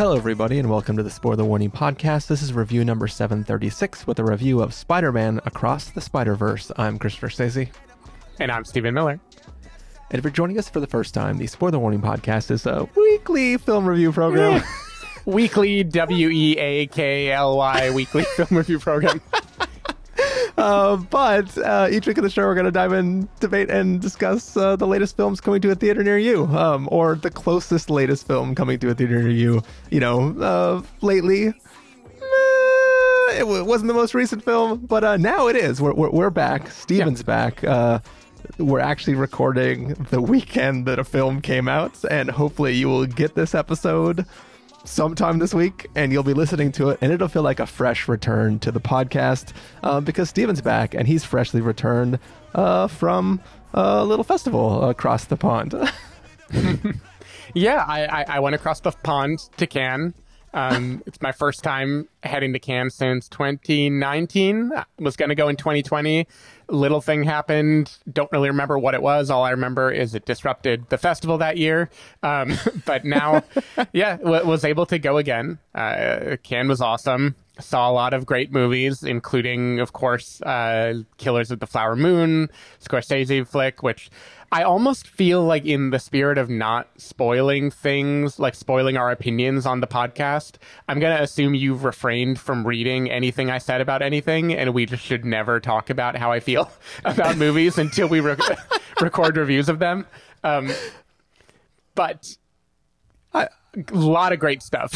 Hello, everybody, and welcome to the Spoiler Warning podcast. This is review number 736 with a review of Spider Man Across the Spider Verse. I'm Christopher Schnese. And I'm Stephen Miller. And if you're joining us for the first time, the Spoiler Warning podcast is a weekly film review program. weekly W E A K L Y weekly film review program. Uh, but uh, each week of the show, we're going to dive in, debate, and discuss uh, the latest films coming to a theater near you, um, or the closest latest film coming to a theater near you. You know, uh, lately, eh, it w- wasn't the most recent film, but uh, now it is. We're, we're, we're back. Stephen's yeah. back. Uh, we're actually recording the weekend that a film came out, and hopefully, you will get this episode sometime this week and you'll be listening to it and it'll feel like a fresh return to the podcast uh, because Stephen's back and he's freshly returned uh, from a little festival across the pond. yeah, I, I, I, went across the pond to Cannes. Um, it's my first time heading to Cannes since 2019. I was going to go in 2020 little thing happened. Don't really remember what it was. All I remember is it disrupted the festival that year. Um, but now, yeah, w- was able to go again. Uh, Cannes was awesome. Saw a lot of great movies, including, of course, uh, Killers of the Flower Moon, Scorsese flick, which I almost feel like in the spirit of not spoiling things, like spoiling our opinions on the podcast, I'm going to assume you've refrained from reading anything I said about anything, and we just should never talk about how I feel about movies until we re- record reviews of them. Um, but I, a lot of great stuff.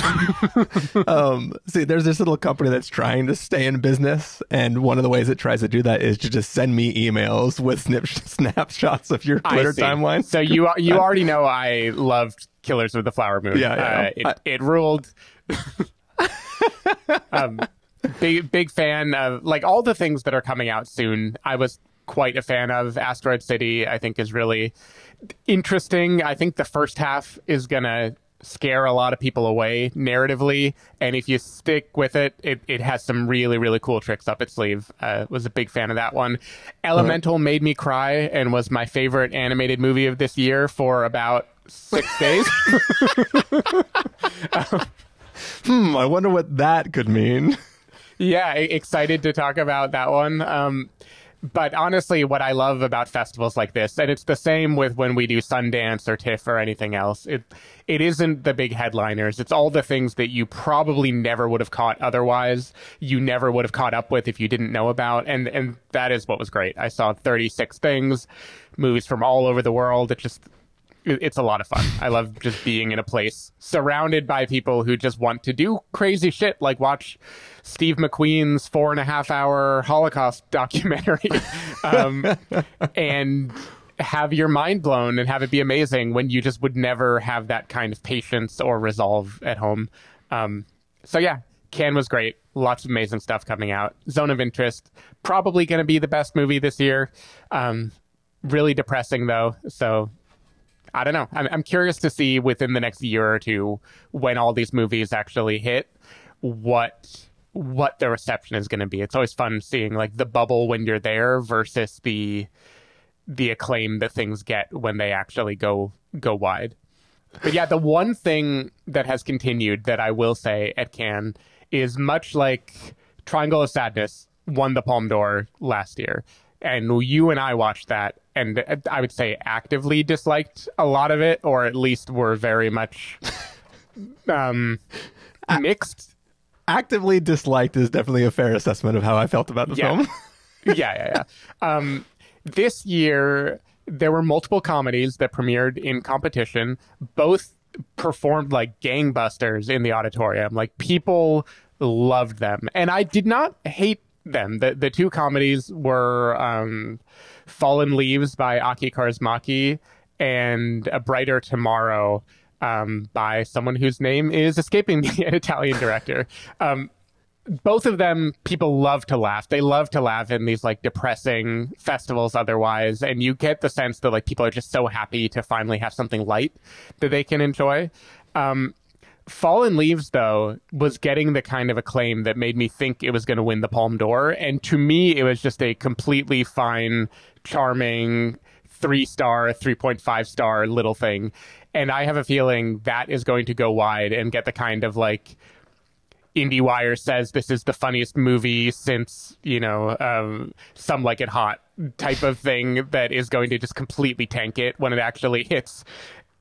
um, see, there's this little company that's trying to stay in business, and one of the ways it tries to do that is to just send me emails with snip- snapshots of your Twitter timeline. So you you already know I loved Killers of the Flower Moon. Yeah, yeah. Uh, it, I, it ruled. um, big big fan of like all the things that are coming out soon. I was quite a fan of Asteroid City. I think is really interesting. I think the first half is gonna scare a lot of people away narratively. And if you stick with it, it, it has some really, really cool tricks up its sleeve. Uh, was a big fan of that one. Elemental made me cry and was my favorite animated movie of this year for about six days. um, hmm, I wonder what that could mean. Yeah, excited to talk about that one. Um, but honestly, what I love about festivals like this, and it's the same with when we do Sundance or TIFF or anything else, it it isn't the big headliners. It's all the things that you probably never would have caught otherwise. You never would have caught up with if you didn't know about, and and that is what was great. I saw 36 things, movies from all over the world. It just it's a lot of fun. I love just being in a place surrounded by people who just want to do crazy shit, like watch Steve McQueen's four and a half hour Holocaust documentary, um, and have your mind blown and have it be amazing when you just would never have that kind of patience or resolve at home. Um, so yeah, Cannes was great. Lots of amazing stuff coming out. Zone of Interest, probably going to be the best movie this year. Um, really depressing though. So I don't know. I'm, I'm curious to see within the next year or two when all these movies actually hit what what the reception is going to be. It's always fun seeing like the bubble when you're there versus the the acclaim that things get when they actually go go wide. But yeah, the one thing that has continued that I will say at Cannes is much like Triangle of Sadness won the Palme d'Or last year and you and I watched that, and I would say actively disliked a lot of it, or at least were very much um, mixed. Actively disliked is definitely a fair assessment of how I felt about the yeah. film. yeah, yeah, yeah. Um, this year, there were multiple comedies that premiered in competition. Both performed like gangbusters in the auditorium. Like people loved them, and I did not hate them. The the two comedies were um, Fallen Leaves by Aki Kaurismäki and A Brighter Tomorrow um, by someone whose name is escaping me, an Italian director. Um, both of them, people love to laugh. They love to laugh in these like depressing festivals otherwise. And you get the sense that like people are just so happy to finally have something light that they can enjoy. Um, Fallen Leaves, though, was getting the kind of acclaim that made me think it was going to win the Palme d'Or. And to me, it was just a completely fine, charming, three star, 3.5 star little thing. and I have a feeling that is going to go wide and get the kind of like IndieWire says this is the funniest movie since you know um, Some Like It Hot type of thing that is going to just completely tank it when it actually hits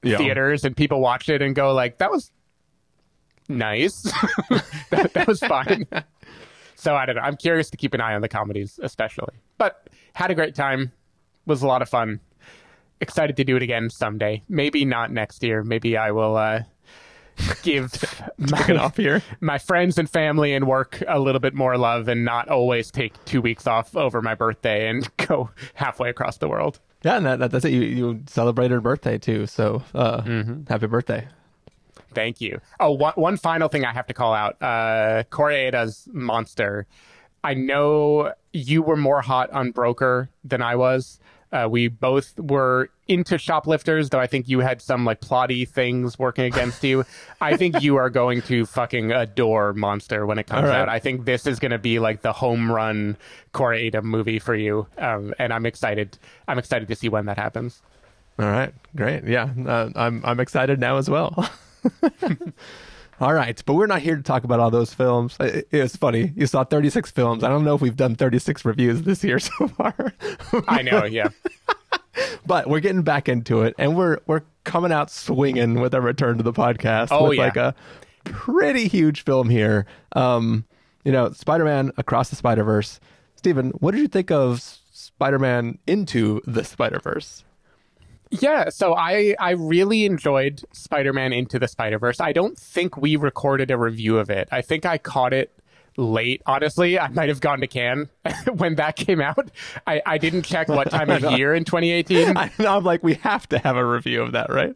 Yeah. theaters and people watch it and go like that was nice. That, that was fine. So i don't know. I'm curious to keep an eye on the comedies especially. But had a great time. Was a lot of fun. Excited to do it again someday. Maybe not next year. Maybe i will uh give my, off here. my friends and family and work a little bit more love and not always take two weeks off over my birthday and go halfway across the world. Yeah, and that, that, that's it. You, you celebrated her birthday too, so uh, Mm-hmm. happy birthday. Thank you. Oh, one, one final thing I have to call out. Uh, Koreeda's Monster. I know you were more hot on Broker than I was. Uh, we both were into shoplifters, though I think you had some like plotty things working against you. I think you are going to fucking adore Monster when it comes right. out. I think this is going to be like the home run Koreeda movie for you, um, and I'm excited. I'm excited to see when that happens. All right, great. Yeah, uh, I'm I'm excited now as well. all right, but we're not here to talk about all those films. It, it's funny. You saw 36 films. I don't know if we've done 36 reviews this year so far, I know, yeah. but we're getting back into it, and we're we're coming out swinging with a return to the podcast Oh, with yeah. like a pretty huge film here. Um, you know, Spider-Man Across the Spider-Verse. Stephen, what did you think of Spider-Man Into the Spider-Verse? Yeah, so I I really enjoyed Spider-Man Into the Spider-Verse. I don't think we recorded a review of it. I think I caught it late. Honestly, I might have gone to Cannes when that came out. I, I didn't check what time of year in 2018. I, I'm like, we have to have a review of that, right?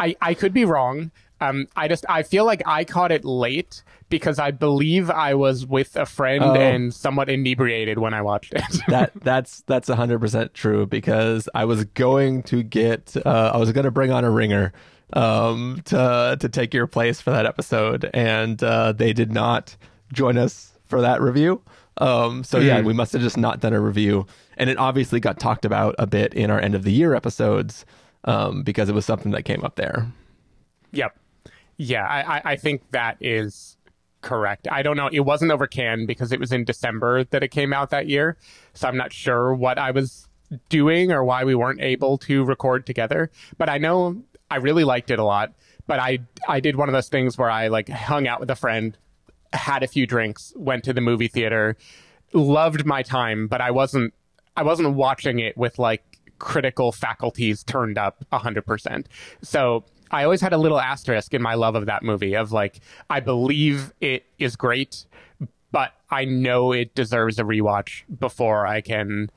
I, I could be wrong. Um, I just I feel like I caught it late because I believe I was with a friend Oh. and somewhat inebriated when I watched it. that that's that's hundred percent true because I was going to get uh, I was going to bring on a ringer um, to to take your place for that episode, and uh, they did not join us for that review. Um, so yeah, we must have just not done a review, and it obviously got talked about a bit in our end of the year episodes um, because it was something that came up there. Yep. Yeah, I, I, think that is correct. I don't know. It wasn't over Cannes because it was in December that it came out that year. So I'm not sure what I was doing or why we weren't able to record together. But I know I really liked it a lot. But I I did one of those things where I like hung out with a friend, had a few drinks, went to the movie theater, loved my time, but I wasn't I wasn't watching it with like critical faculties turned up 100%. So I always had a little asterisk in my love of that movie of like I believe it is great, but I know it deserves a rewatch before I can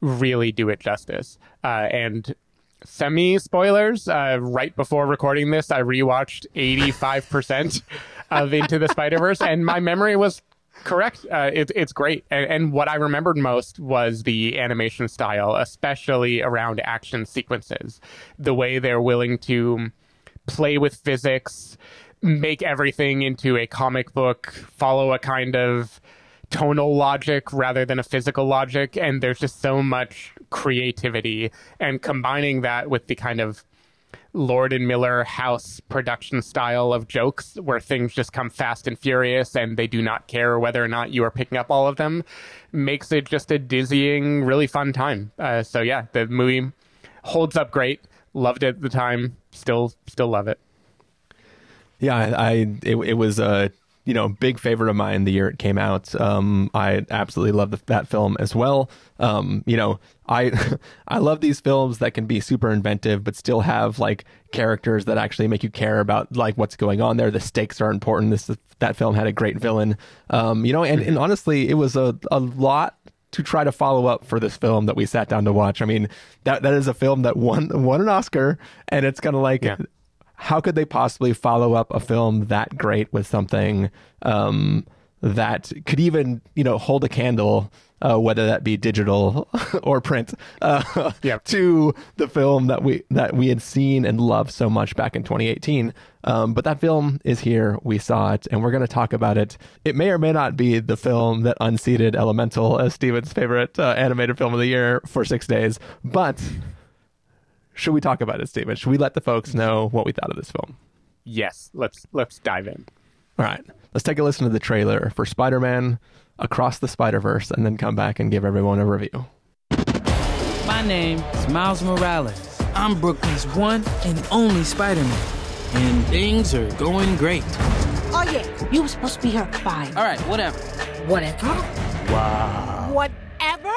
really do it justice. Uh, and semi spoilers, uh, right before recording this, I rewatched 85% of Into the Spider Verse, and my memory was correct. Uh, it, it's great. And, and what I remembered most was the animation style, especially around action sequences. The way they're willing to play with physics, make everything into a comic book, follow a kind of tonal logic rather than a physical logic. And there's just so much creativity. And combining that with the kind of Lord and Miller house production style of jokes where things just come fast and furious and they do not care whether or not you are picking up all of them makes it just a dizzying, really fun time. Uh, so yeah, the movie holds up great. Loved it at the time. Still, still love it. Yeah, I, I it, it was a you know big favorite of mine the year it came out. Um, I absolutely love the, that film as well. Um, you know, I I love these films that can be super inventive but still have like characters that actually make you care about like what's going on there. The stakes are important. This that film had a great villain. Um, you know, and, and honestly, it was a a lot to try to follow up for this film that we sat down to watch. I mean, that that is a film that won won an Oscar, and it's kind of like Yeah. how could they possibly follow up a film that great with something um, that could even you know hold a candle uh, whether that be digital or print uh, Yep. to the film that we that we had seen and loved so much back in 2018 um, but that film is here we saw it and we're going to talk about it it may or may not be the film that unseated elemental as Stephen's favorite uh, animated film of the year for six days but should we talk about it, Stephen? Should we let the folks know what we thought of this film? Yes, let's let's dive in. All right, let's take a listen to the trailer for Spider-Man Across the Spider-Verse, and then come back and give everyone a review. My name is Miles Morales. I'm Brooklyn's one and only Spider-Man, and things are going great. Oh yeah, you were supposed to be here at five. All right, whatever. Whatever. Wow. Whatever.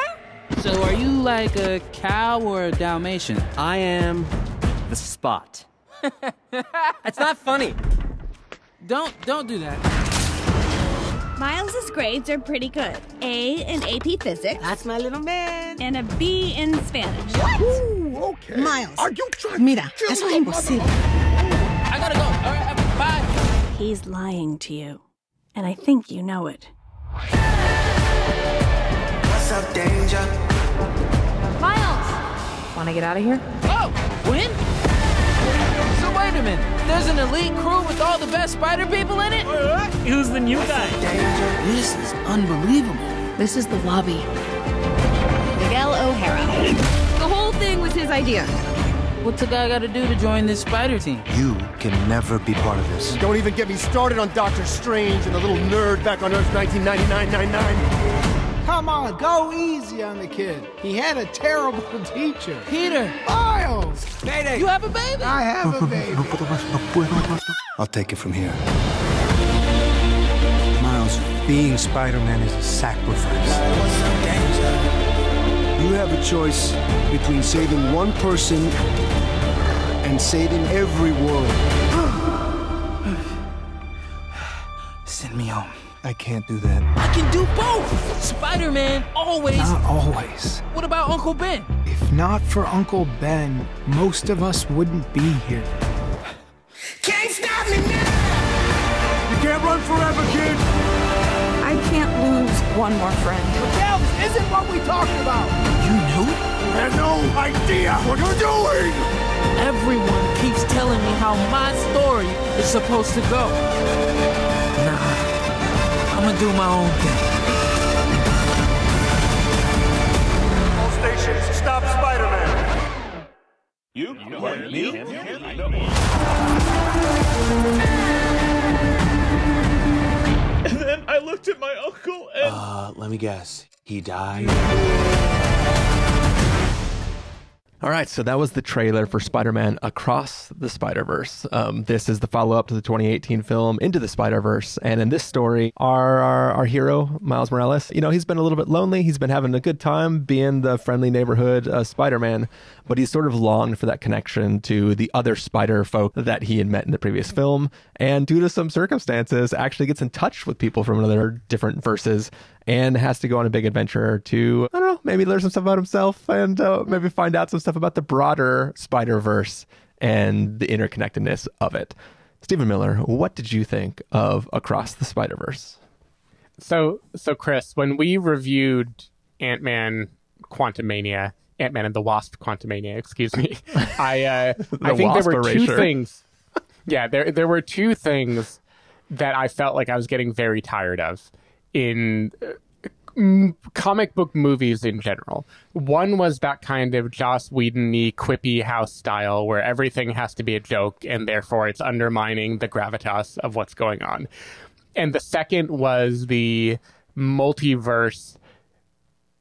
So, are you like a cow or a Dalmatian? I am the spot. It's not funny. Don't don't do that. Miles's grades are pretty good. A in AP Physics That's my little man. and a B in Spanish. What? Miles. Are you trying? To. Mira, eso es imposible. I gotta go. All right, bye. He's lying to you, and I think you know it. What's up, danger? Miles! Want to get out of here? Oh, Gwen? So wait a minute. There's an elite crew with all the best spider people in it? Who's the new guy? Danger. This is unbelievable. This is the lobby. Miguel O'Hara. The whole thing was his idea. What's a guy gotta do to join this spider team? You can never be part of this. Don't even get me started on Doctor Strange and the little nerd back on Earth 1999-99. Come on, go easy on the kid. He had a terrible teacher. Peter, Miles! you have a baby? I have a baby. I'll take it from here. Miles, being Spider-Man is a sacrifice. You have a choice between saving one person and saving every world. Send me home. I can't do that. I can do both. Spider-Man always. Not always. What about Uncle Ben? If not for Uncle Ben, most of us wouldn't be here. Can't stop me now! You can't run forever, kid! I can't lose one more friend. That isn't what we talked about. You knew? have no idea what you're doing! Everyone keeps telling me how my story is supposed to go. Nah, I'm gonna do my own thing. All stations, stop Spider-Man! You? you what, me? And then I looked at my uncle and. Uh, let me guess. He died? All right, so that was the trailer for Spider-Man Across the Spider-Verse. Um, this is the follow-up to the 2018 film Into the Spider-Verse, and in this story, our, our our hero Miles Morales, you know, he's been a little bit lonely. He's been having a good time being the friendly neighborhood uh, Spider-Man, but he's sort of longed for that connection to the other Spider folk that he had met in the previous film, and due to some circumstances, actually gets in touch with people from another different verses and has to go on a big adventure to I don't know, maybe learn some stuff about himself and uh, maybe find out some stuff about the broader Spider Verse and the interconnectedness of it. Stephen Miller, what did you think of Across the Spider Verse? So, so Chris, when we reviewed Ant Man Quantumania, Ant Man and the Wasp Quantumania, excuse me, I uh, I think there were two things. Yeah, there there were two things that I felt like I was getting very tired of in uh, comic book movies in general. One was that kind of Joss Whedon-y quippy house style where everything has to be a joke and therefore it's undermining the gravitas of what's going on. And the second was the multiverse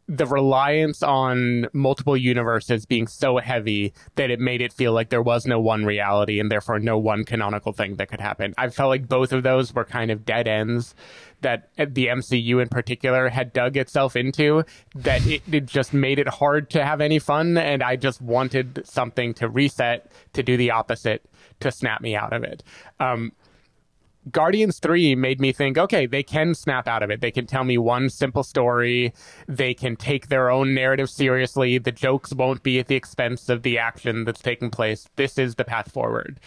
the reliance on multiple universes being so heavy that it made it feel like there was no one reality and therefore no one canonical thing that could happen. I felt like both of those were kind of dead ends that the MCU in particular had dug itself into that it, it just made it hard to have any fun and I just wanted something to reset to do the opposite to snap me out of it. Um, Guardians 3 made me think, okay, they can snap out of it. They can tell me one simple story. They can take their own narrative seriously. The jokes won't be at the expense of the action that's taking place. This is the path forward.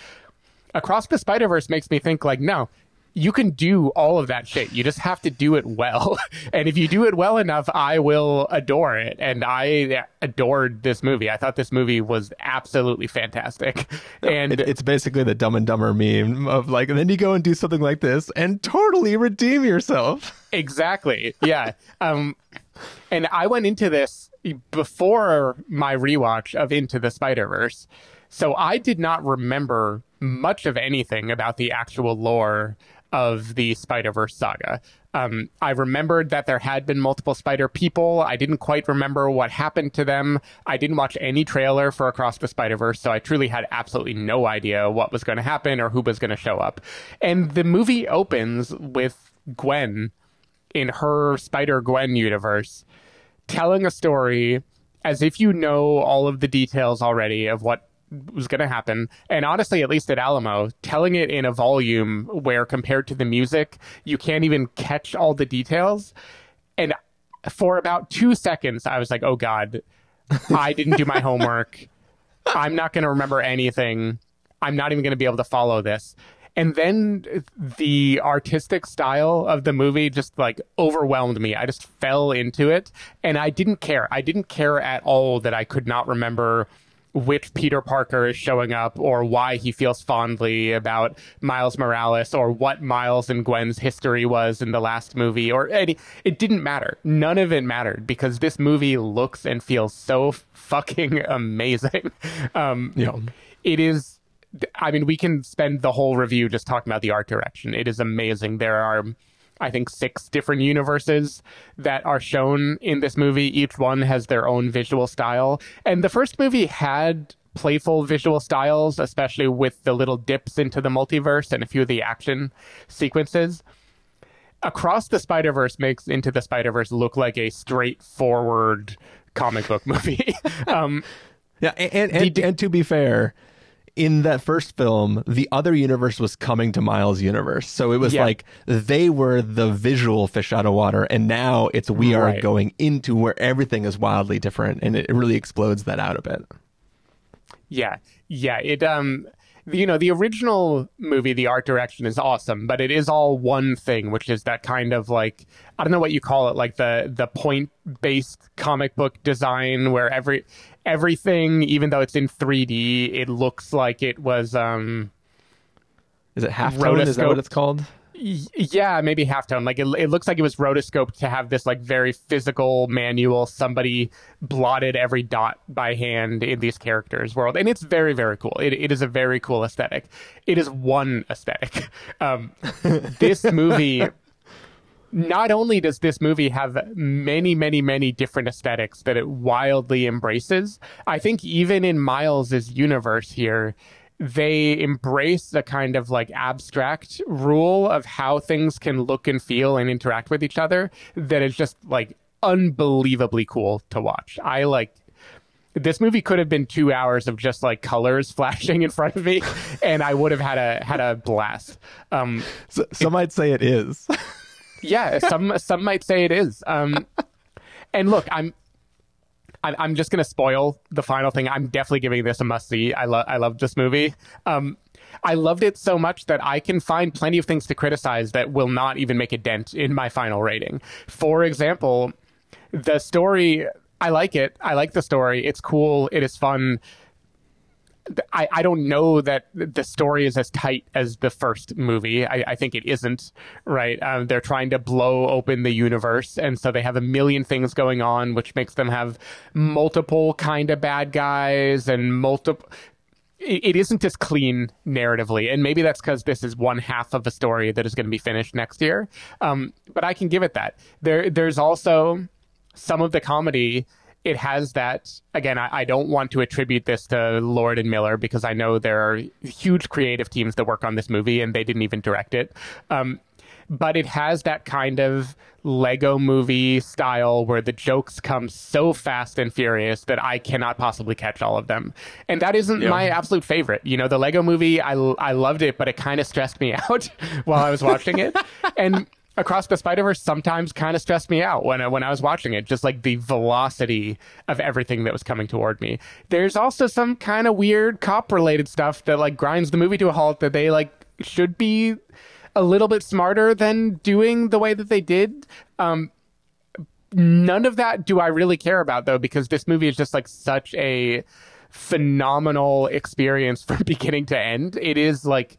Across the Spider Verse makes me think, like, no, you can do all of that shit. You just have to do it well. and if you do it well enough, I will adore it. And I adored this movie. I thought this movie was absolutely fantastic. And It, it's basically the Dumb and Dumber meme of like, and then you go and do something like this and totally redeem yourself. Exactly. Yeah. um, and I went into this before my rewatch of Into the Spider Verse. So I did not remember much of anything about the actual lore of the Spider Verse saga. Um, I remembered that there had been multiple Spider people. I didn't quite remember what happened to them. I didn't watch any trailer for Across the Spider Verse, so I truly had absolutely no idea what was going to happen or who was going to show up. And the movie opens with Gwen in her Spider Gwen universe telling a story as if you know all of the details already of what was going to happen. And honestly, at least at Alamo, telling it in a volume where compared to the music, you can't even catch all the details. And for about two seconds, I was like, oh God, I didn't do my homework. I'm not going to remember anything. I'm not even going to be able to follow this. And then the artistic style of the movie just like overwhelmed me. I just fell into it and I didn't care. I didn't care at all that I could not remember which Peter Parker is showing up or why he feels fondly about Miles Morales or what Miles and Gwen's history was in the last movie or any it didn't matter. None of it mattered because this movie looks and feels so fucking amazing. Um Yeah. it is I mean we can spend the whole review just talking about the art direction. It is amazing. There are I think six different universes that are shown in this movie. Each one has their own visual style. And the first movie had playful visual styles, especially with the little dips into the multiverse and a few of the action sequences. Across the Spider Verse makes Into the Spider Verse look like a straightforward comic book movie. um, yeah, and and, and, and to be fair, in that first film, the other universe was coming to Miles' universe. So it was Yeah. like they were the visual fish out of water, and now it's we are Right. going into where everything is wildly different, and it really explodes that out a bit. Yeah, yeah. It um, you know, the original movie, the art direction is awesome, but it is all one thing, which is that kind of like I don't know what you call it, like the the point based comic book design where every everything, even though it's in 3D, it looks like it was um. Is it halftone? Is that what it's called? Yeah, maybe halftone. Like it, it looks like it was rotoscoped to have this like very physical manual. Somebody blotted every dot by hand in these characters' world, and it's very very cool. It, it is a very cool aesthetic. It is one aesthetic. Um, this movie. Not only does this movie have many, many, many different aesthetics that it wildly embraces, I think even in Miles's universe here, they embrace a kind of like abstract rule of how things can look and feel and interact with each other that is just like unbelievably cool to watch. I like this movie could have been two hours of just like colors flashing in front of me, and I would have had a had a blast. Um, So, some might say it is. yeah, some some might say it is. Um, and look, I'm I'm, I'm just gonna spoil the final thing. I'm definitely giving this a must see. I love I love this movie. Um, I loved it so much that I can find plenty of things to criticize that will not even make a dent in my final rating. For example, the story. I like it. I like the story. It's cool. It is fun. I, I don't know that the story is as tight as the first movie. I, I think it isn't, right? Um, they're trying to blow open the universe, and so they have a million things going on, which makes them have multiple kind of bad guys and multiple. It, isn't as clean narratively, and maybe that's because this is one half of a story that is going to be finished next year. Um, but I can give it that. There, there's also some of the comedy it has that again I, I don't want to attribute this to lord and miller because i know there are huge creative teams that work on this movie and they didn't even direct it. Um, but it has that kind of lego movie style where the jokes come so fast and furious that i cannot possibly catch all of them. And that isn't my absolute favorite. You know the lego movie i, I loved it but it kind of stressed me out while i was watching it. And Across the Spider Verse sometimes kind of stressed me out when I, when I was watching it, just like the velocity of everything that was coming toward me. There's also some kind of weird cop related stuff that like grinds the movie to a halt that they like should be a little bit smarter than doing the way that they did. Um, none of that do I really care about though, because this movie is just like such a phenomenal experience from beginning to end. It is like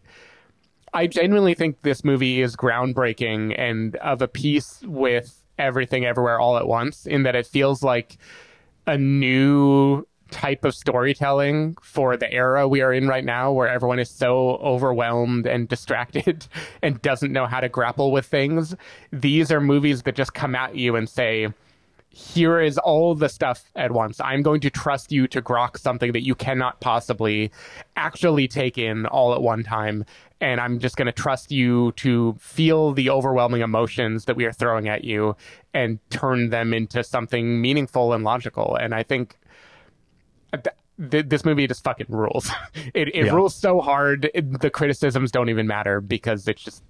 I genuinely think this movie is groundbreaking and of a piece with everything everywhere all at once in that it feels like a new type of storytelling for the era we are in right now where everyone is so overwhelmed and distracted and doesn't know how to grapple with things. These are movies that just come at you and say, here is all the stuff at once. I'm going to trust you to grok something that you cannot possibly actually take in all at one time. And I'm just going to trust you to feel the overwhelming emotions that we are throwing at you and turn them into something meaningful and logical. And I think th- this movie just fucking rules. it it yeah. rules so hard. It, the criticisms don't even matter because it's just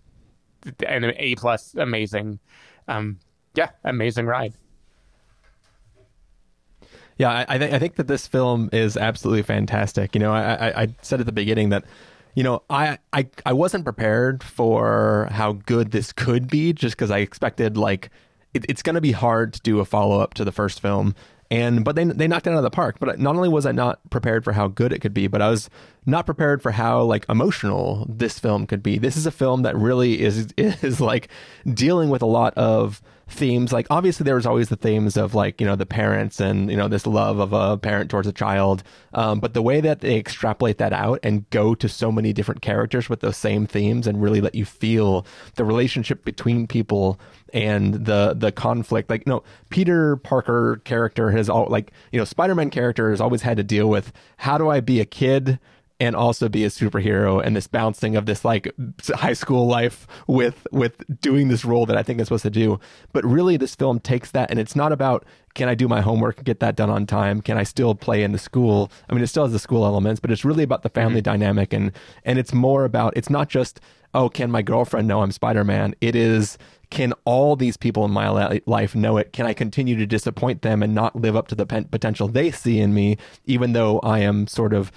an A plus amazing. Um, yeah, amazing ride. Yeah, I, I, I think that this film is absolutely fantastic. You know, I, I, I said at the beginning that you know, I, I I wasn't prepared for how good this could be, just because I expected like it, it's going to be hard to do a follow up to the first film, and but they they knocked it out of the park. But not only was I not prepared for how good it could be, but I was not prepared for how like emotional this film could be. This is a film that really is is like dealing with a lot of themes like obviously there was always the themes of like you know the parents and you know this love of a parent towards a child. Um, but the way that they extrapolate that out and go to so many different characters with those same themes and really let you feel the relationship between people and the the conflict. Like you know peter parker character has all like you know spider-man character has always had to deal with how do i be a kid and also be a superhero and this bouncing of this like high school life with with doing this role that I think is supposed to do. But really this film takes that and it's not about can I do my homework and get that done on time? Can I still play in the school? I mean it still has the school elements, but it's really about the family mm-hmm. dynamic and and it's more about it's not just oh can my girlfriend know I'm Spider-Man? It is can all these people in my life know it? Can I continue to disappoint them and not live up to the potential they see in me, even though I am sort of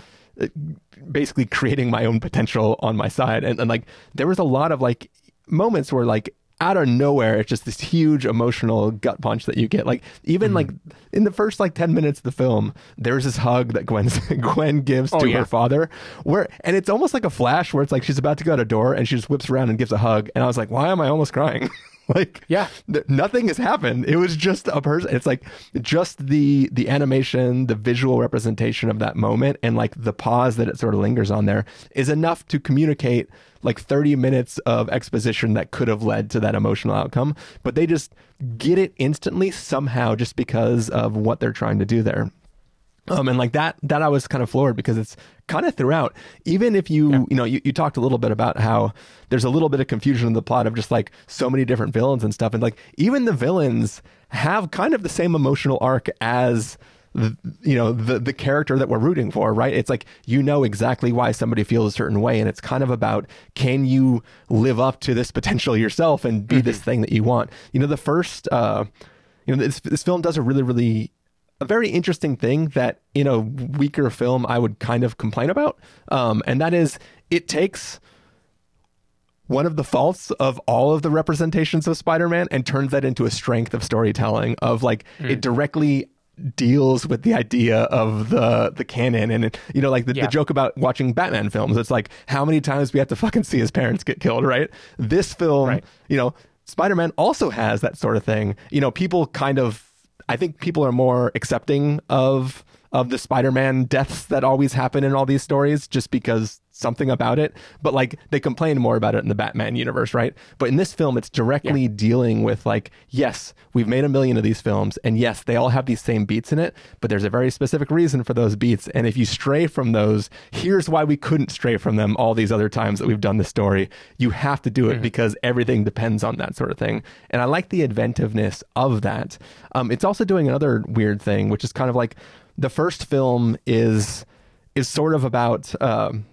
basically creating my own potential on my side. And, and like there was a lot of like moments where like out of nowhere it's just this huge emotional gut punch that you get like even mm-hmm. like in the first like 10 minutes of the film there's this hug that Gwen Gwen gives oh, to yeah. her father where and it's almost like a flash where it's like she's about to go out a door and she just whips around and gives a hug and I was like why am I almost crying like yeah. th- nothing has happened. It was just a person it's like just the the animation the visual representation of that moment and like the pause that it sort of lingers on there is enough to communicate like 30 minutes of exposition that could have led to that emotional outcome but they just get it instantly somehow just because of what they're trying to do there um, and like that, that I was kind of floored because it's kind of throughout. Even if you, yeah. you know, you, you talked a little bit about how there's a little bit of confusion in the plot of just like so many different villains and stuff. And like even the villains have kind of the same emotional arc as the, you know the the character that we're rooting for right it's like you know exactly why somebody feels a certain way and it's kind of about can you live up to this potential yourself and be mm-hmm. this thing that you want you know the first uh you know this this film does a really really a very interesting thing that in a weaker film I would kind of complain about, um, and that is it takes one of the faults of all of the representations of Spider-Man and turns that into a strength of storytelling. Of like mm. it directly deals with the idea of the the canon and you know like the, yeah. the, joke about watching batman films it's like how many times we have to fucking see his parents get killed right this film right. you know spider-man also has that sort of thing you know people kind of I think people are more accepting of of the Spider-Man deaths that always happen in all these stories just because something about it. But like they complain more about it in the Batman universe right? But in this film it's directly yeah. dealing with like yes we've made a million of these films and yes they all have these same beats in it but there's a very specific reason for those beats. And if you stray from those here's why we couldn't stray from them all these other times that we've done the story. You have to do it mm-hmm. because everything depends on that sort of thing. And I like the inventiveness of that. Um, it's also doing another weird thing which is kind of like the first film is is sort of about um,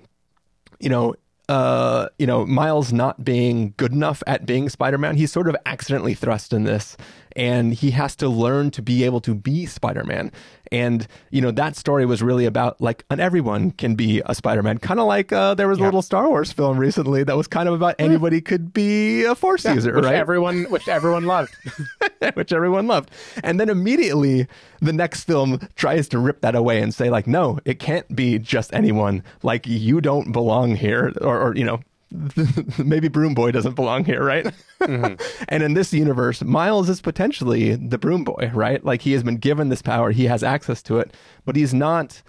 you know uh, you know Miles not being good enough at being Spider-Man. He's sort of accidentally thrust in this, and he has to learn to be able to be Spider-Man. And you know that story was really about like an everyone can be a Spider-Man, kind of like uh, there was yeah. a little Star Wars film recently that was kind of about anybody could be a Force yeah, user, which right? Everyone, which everyone loved, which everyone loved. And then immediately the next film tries to rip that away and say like, no, it can't be just anyone. Like you don't belong here, or, or you know maybe Broom Boy doesn't belong here, right? Mm-hmm. and in this universe, Miles is potentially the Broom Boy, right? Like he has been given this power, he has access to it, but he's not.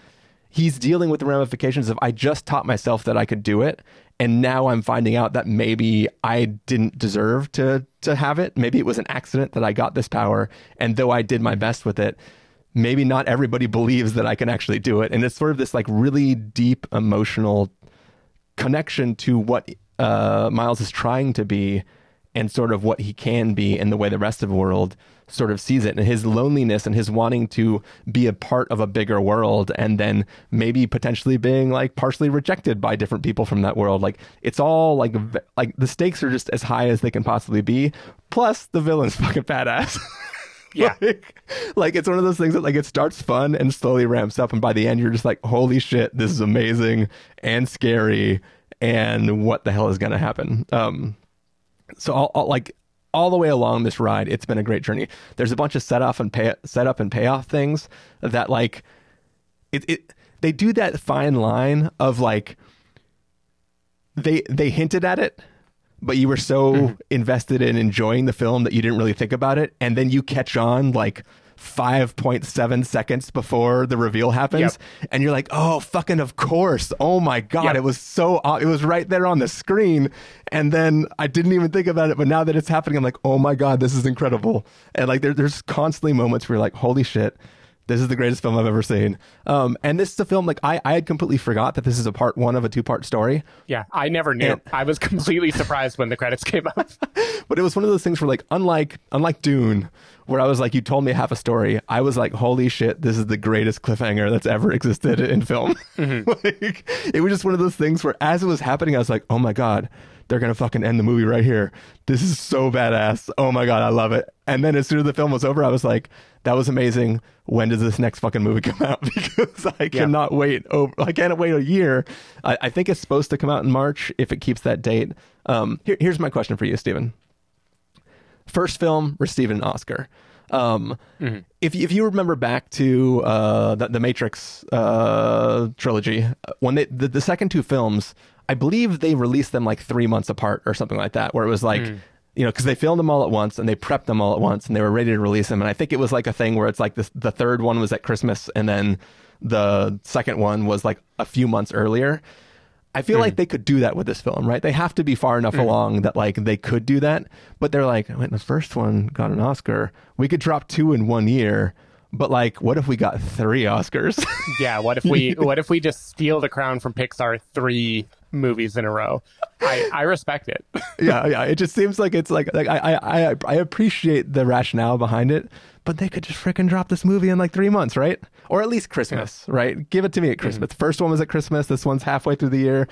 He's dealing with the ramifications of I just taught myself that I could do it, and now I'm finding out that maybe I didn't deserve to to have it. Maybe it was an accident that I got this power, and though I did my best with it, maybe not everybody believes that I can actually do it. And it's sort of this like really deep emotional connection to what uh, Miles is trying to be and sort of what he can be in the way the rest of the world sort of sees it. And his loneliness and his wanting to be a part of a bigger world and then maybe potentially being like partially rejected by different people from that world. Like it's all like like the stakes are just as high as they can possibly be. Plus the villain's fucking badass yeah. Like, like it's one of those things that like it starts fun and slowly ramps up and by the end you're just like holy shit this is amazing and scary and what the hell is going to happen? Um so I'll, I'll, like all the way along this ride it's been a great journey. There's a bunch of set off and pay set up and payoff things that like it, it they do that fine line of like they they hinted at it but you were so mm-hmm. invested in enjoying the film that you didn't really think about it and then you catch on like 5.7 seconds before the reveal happens yep. and you're like oh fucking of course oh my god yep. it was so it was right there on the screen and then i didn't even think about it but now that it's happening i'm like oh my god this is incredible and like there, there's constantly moments where you're like holy shit this is the greatest film I've ever seen. Um, and this is a film like I, I had completely forgot that this is a part one of a two part story. Yeah, I never knew. And, I was completely surprised when the credits came up. but it was one of those things where like unlike unlike Dune, where I was like, you told me half a story. I was like, holy shit, this is the greatest cliffhanger that's ever existed in film. Mm-hmm. like, it was just one of those things where as it was happening, I was like, oh my god they're gonna fucking end the movie right here. This is so badass. Oh my god, I love it. And then as soon as the film was over, I was like, that was amazing. When does this next fucking movie come out? because I cannot yeah. wait. Over, I can't wait a year. I, I, think it's supposed to come out in March if it keeps that date. Um, here, here's my question for you, Stephen. First film received an Oscar. Um, mm-hmm. If if you remember back to uh, the, the Matrix uh, trilogy, when they the, the second two films I believe they released them like three months apart or something like that, where it was like, mm. You know, because they filmed them all at once and they prepped them all at once and they were ready to release them. And I think it was like a thing where it's like this, the third one was at Christmas and then the second one was like a few months earlier. I feel mm. like they could do that with this film, right? They have to be far enough mm. along that like they could do that. But they're like, wait, the first one got an Oscar. We could drop two in one year but like what if we got three oscars yeah what if we what if we just steal the crown from pixar three movies in a row. I, I respect it. yeah, yeah. It just seems like it's like like I I I appreciate the rationale behind it, but they could just freaking drop this movie in like three months, right? Or at least Christmas, yeah. right? Give it to me at Christmas. Mm-hmm. First one was at Christmas. This one's halfway through the year.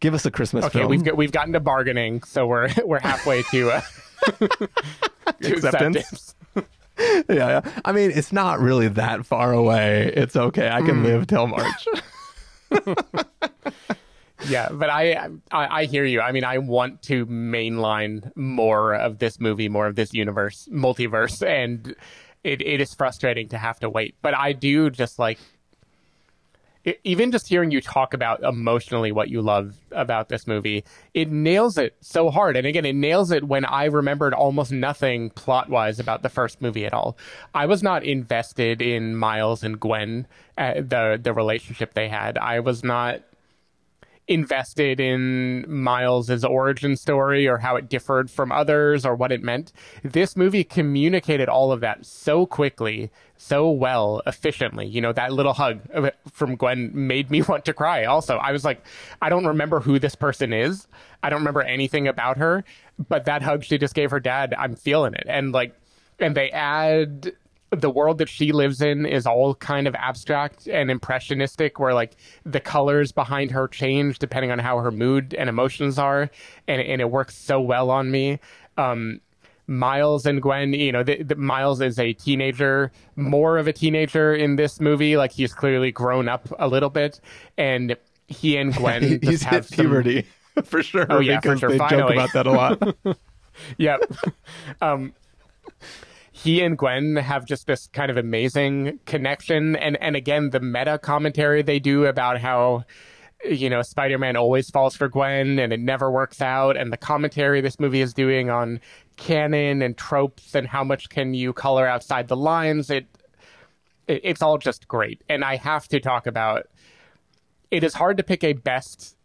Give us a Christmas okay, film. we've got, we've gotten to bargaining, so we're we're halfway to, uh, to acceptance. yeah, yeah. I mean, it's not really that far away. It's okay. I can mm. live till March yeah, but I, I, I hear you. I mean, I want to mainline more of this movie, more of this universe, multiverse, and it, it is frustrating to have to wait. But I do just like even just hearing you talk about emotionally what you love about this movie, it nails it so hard. And again, it nails it when I remembered almost nothing plot wise about the first movie at all. I was not invested in Miles and Gwen, uh, the the relationship they had. I was not invested in Miles's origin story or how it differed from others or what it meant. This movie communicated all of that so quickly, so well, efficiently. You know, that little hug from Gwen made me want to cry. Also, I was like, I don't remember who this person is. I don't remember anything about her, but that hug she just gave her dad, I'm feeling it. And like, and they add the world that she lives in is all kind of abstract and impressionistic where like the colors behind her change depending on how her mood and emotions are and, and it works so well on me um, Miles and Gwen, you know, the, the, Miles is a teenager, more of a teenager in this movie. Like he's clearly grown up a little bit, and he and Gwen he's hit some... puberty for sure. Oh yeah, for sure. They Finally. joke about that a lot. yep. Um, he and Gwen have just this kind of amazing connection. And, and again, the meta commentary they do about how you know, Spider Man always falls for Gwen and it never works out. And the commentary this movie is doing on canon and tropes and how much can you color outside the lines. It, it it's all just great. And I have to talk about it is hard to pick a best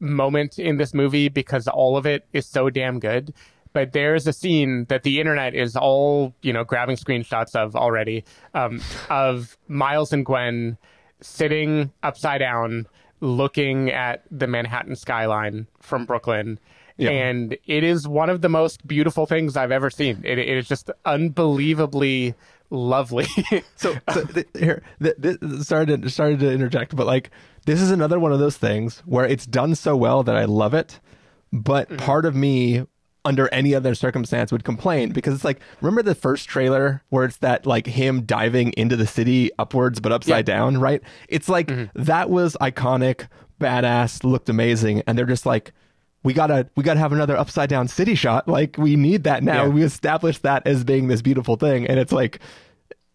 moment in this movie because all of it is so damn good. But there's a scene that the internet is all, you know, grabbing screenshots of already um, of Miles and Gwen sitting upside down looking at the Manhattan skyline from Brooklyn. Yeah. And it is one of the most beautiful things I've ever seen. it, it is just unbelievably lovely. so, so th- here, th- th- started to, started to interject, but like this is another one of those things where it's done so well that I love it, but mm-hmm. part of me under any other circumstance would complain. Because it's like remember the first trailer where it's that like him diving into the city upwards but upside yeah. down right? It's like mm-hmm. that was iconic badass looked amazing. And they're just like we gotta we gotta have another upside down city shot. Like we need that now. Yeah. we established that as being this beautiful thing. And it's like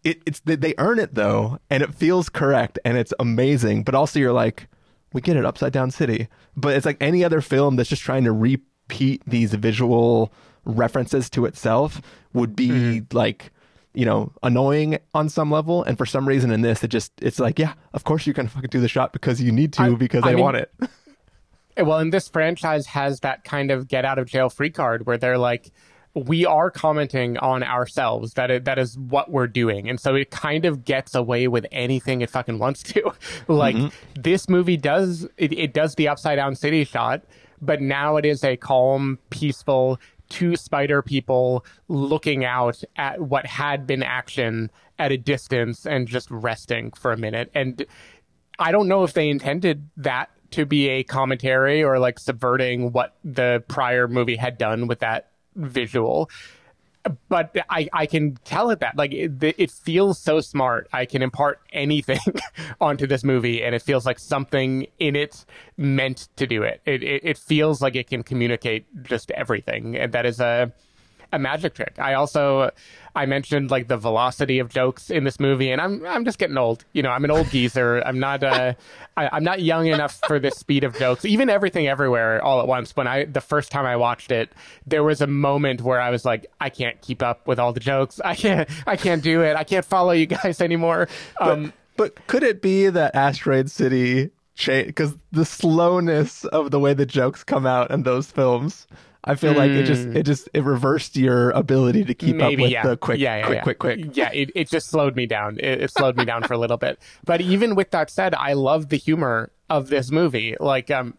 it, it's they earn it though. And it feels correct. And it's amazing. But also you're like we get it upside down city. But it's like any other film that's just trying to re repeat these visual references to itself would be mm-hmm. like you know annoying on some level. And for some reason in this it just it's like yeah of course you can fucking do the shot because you need to I, because I, I mean, want it. well and this franchise has that kind of get out of jail free card where they're like we are commenting on ourselves. That it, that is what we're doing. And so it kind of gets away with anything it fucking wants to. Like mm-hmm. this movie does it, it does the upside down city shot but now it is a calm, peaceful, two spider people looking out at what had been action at a distance and just resting for a minute. And I don't know if they intended that to be a commentary or like subverting what the prior movie had done with that visual but I, I can tell it that like it, it feels so smart. I can impart anything onto this movie, and it feels like something in it meant to do it. It, it. it feels like it can communicate just everything, and that is a a magic trick. I also I mentioned like the velocity of jokes in this movie, and I'm I'm just getting old. You know, I'm an old geezer. I'm not uh, I, I'm not young enough for the speed of jokes. Even everything everywhere all at once. When I the first time I watched it, there was a moment where I was like, I can't keep up with all the jokes. I can't I can't do it. I can't follow you guys anymore. Um, but, but could it be that Asteroid City because the slowness of the way the jokes come out in those films I feel mm. like it just it just it reversed your ability to keep Maybe, up with yeah. the quick, yeah, yeah, quick, yeah. quick, quick, Yeah, it, it just slowed me down. It, it slowed me down for a little bit. But even with that said, I love the humor of this movie. Like, um,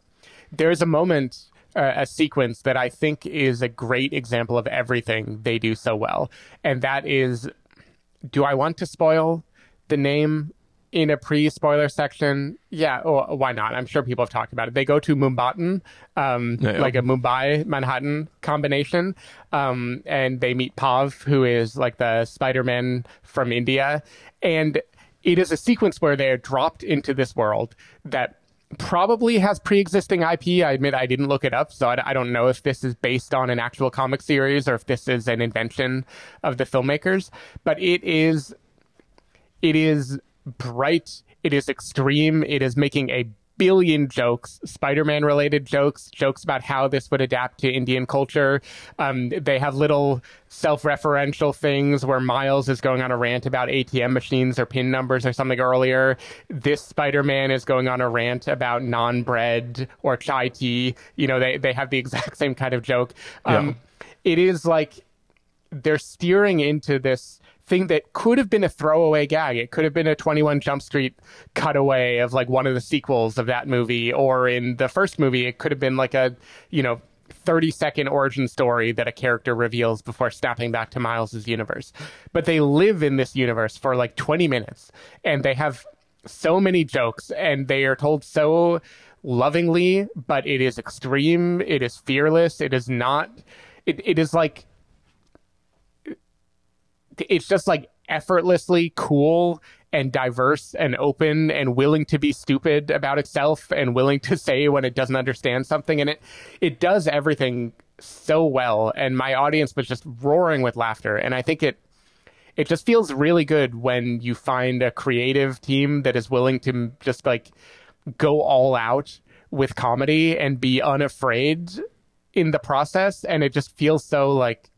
there's a moment. Uh, a sequence that I think is a great example of everything they do so well. And that is do I want to spoil the name in a pre-spoiler section, yeah, or why not? I'm sure people have talked about it. They go to Mumbattan, um, yeah, like a Mumbai Manhattan combination, um, and they meet Pav, who is like the Spider-Man from India, and it is a sequence where they are dropped into this world that probably has pre-existing IP. I admit I didn't look it up, so I, I, don't know if this is based on an actual comic series or if this is an invention of the filmmakers. But it is, it is bright. It is extreme. It is making a billion jokes, Spider-Man related jokes, jokes about how this would adapt to Indian culture. Um, they have little self-referential things where Miles is going on a rant about ATM machines or pin numbers or something earlier. This Spider-Man is going on a rant about naan-bread or chai tea. You know, they they have the exact same kind of joke. Um, yeah. It is like they're steering into this thing that could have been a throwaway gag. It could have been a 21 Jump Street cutaway of like one of the sequels of that movie. Or in the first movie, it could have been like a, you know, 30 second origin story that a character reveals before snapping back to Miles's universe. But they live in this universe for like 20 minutes and they have so many jokes and they are told so lovingly, but it is extreme. It is fearless. It is not, it, it is like it's just like effortlessly cool and diverse and open and willing to be stupid about itself and willing to say when it doesn't understand something. And it it does everything so well. And my audience was just roaring with laughter. And I think it it just feels really good when you find a creative team that is willing to just like go all out with comedy and be unafraid in the process. And it just feels so like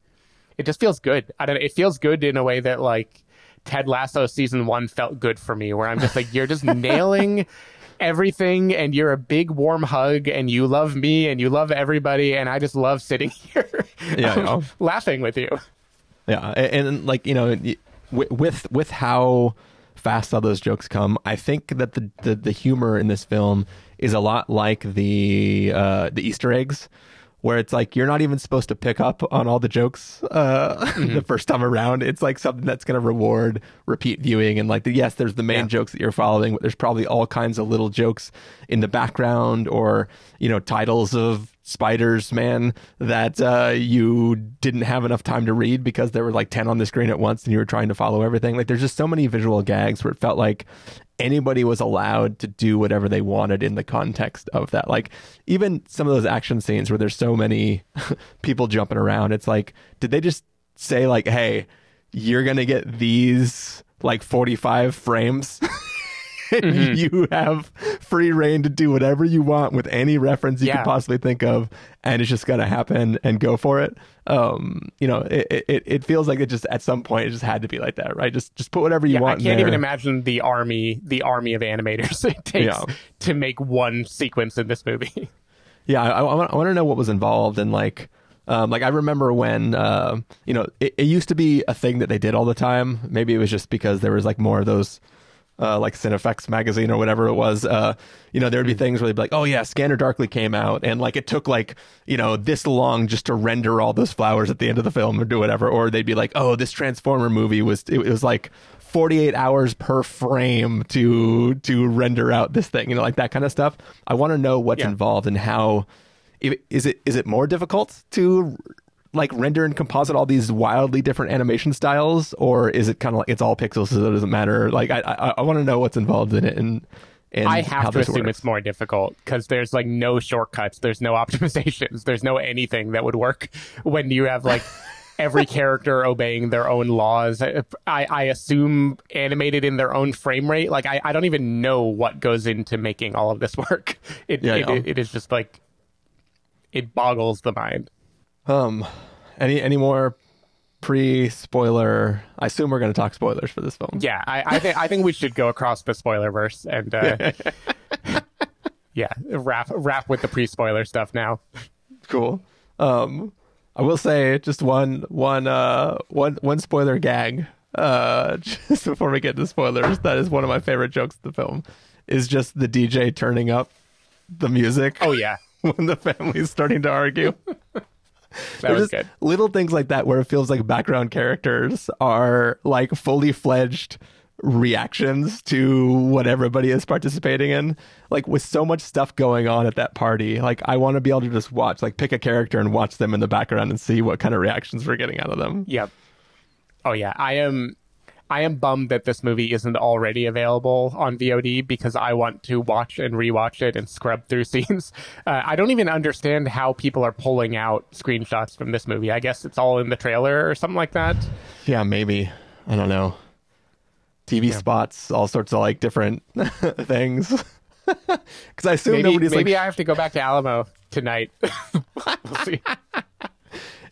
it just feels good. I don't know, it feels good in a way that like Ted Lasso season 1 felt good for me where I'm just like you're just nailing everything and you're a big warm hug and you love me and you love everybody and I just love sitting here Yeah, um, laughing with you. Yeah, and, and like you know, with with with how fast all those jokes come, I think that the the, the humor in this film is a lot like the uh, the Easter eggs. Where it's like you're not even supposed to pick up on all the jokes uh, the first time around. It's like something that's going to reward repeat viewing. And like, the, yes, there's the main jokes that you're following, but there's probably all kinds of little jokes in the background or you know titles of spiders man that uh, you didn't have enough time to read because there were like 10 on the screen at once and you were trying to follow everything like there's just so many visual gags where it felt like anybody was allowed to do whatever they wanted in the context of that. Like even some of those action scenes where there's so many people jumping around it's like did they just say like hey you're gonna get these like 45 frames Mm-hmm. you have free reign to do whatever you want with any reference you Yeah. could possibly think of and it's just gonna happen and go for it um you know it, it it feels like it just at some point it just had to be like that right just just put whatever you Yeah, I want in can't even imagine the army, the army of animators it takes Yeah. to make one sequence in this movie. Yeah, I, I, want, I want to know what was involved and like, um, like I remember when, uh, you know, it, it used to be a thing that they did all the time. Maybe it was just because there was like more of those, uh, like Cinefex magazine or whatever it was. Uh, you know, there'd be things where they'd be like, oh yeah, Scanner Darkly came out and like it took like, you know, this long just to render all those flowers at the end of the film or do whatever. Or they'd be like, oh, this Transformer movie was, it, it was like 48 hours per frame to to render out this thing you know like that kind of stuff i want to know what's Yeah. involved and how is it is it more difficult to like render and composite all these wildly different animation styles or is it kind of like it's all pixels so it doesn't matter like i i, I want to know what's involved in it and and I have to assume works. it's more difficult because there's like no shortcuts, there's no optimizations, there's no anything that would work when you have like every character obeying their own laws. I, I assume animated in their own frame rate. Like I, I don't even know what goes into making all of this work. It, Yeah, it, yeah. it is just like it boggles the mind. Um any any more pre spoiler i assume we're going to talk spoilers for this film Yeah, I, I think I think we should go across the spoiler verse and uh, yeah, wrap wrap with the pre spoiler stuff now. cool. Um, I will say just one one uh one one spoiler gag. Uh, just before we get to spoilers, that is one of my favorite jokes of the film. Is just the DJ turning up the music. Oh yeah, when the family's starting to argue. That was good. Little things like that where it feels like background characters are like fully fledged reactions to what everybody is participating in. Like with so much stuff going on at that party, like I want to be able to just watch, like pick a character and watch them in the background and see what kind of reactions we're getting out of them. Yep. Oh yeah, I am. I am bummed that this movie isn't already available on VOD because I want to watch and rewatch it and scrub through scenes. Uh, I don't even understand how people are pulling out screenshots from this movie. I guess it's all in the trailer or something like that. Yeah, maybe. I don't know. TV spots, all sorts of like different things. Because I assume Maybe, nobody's maybe like, I have to go back to Alamo tonight. we'll see.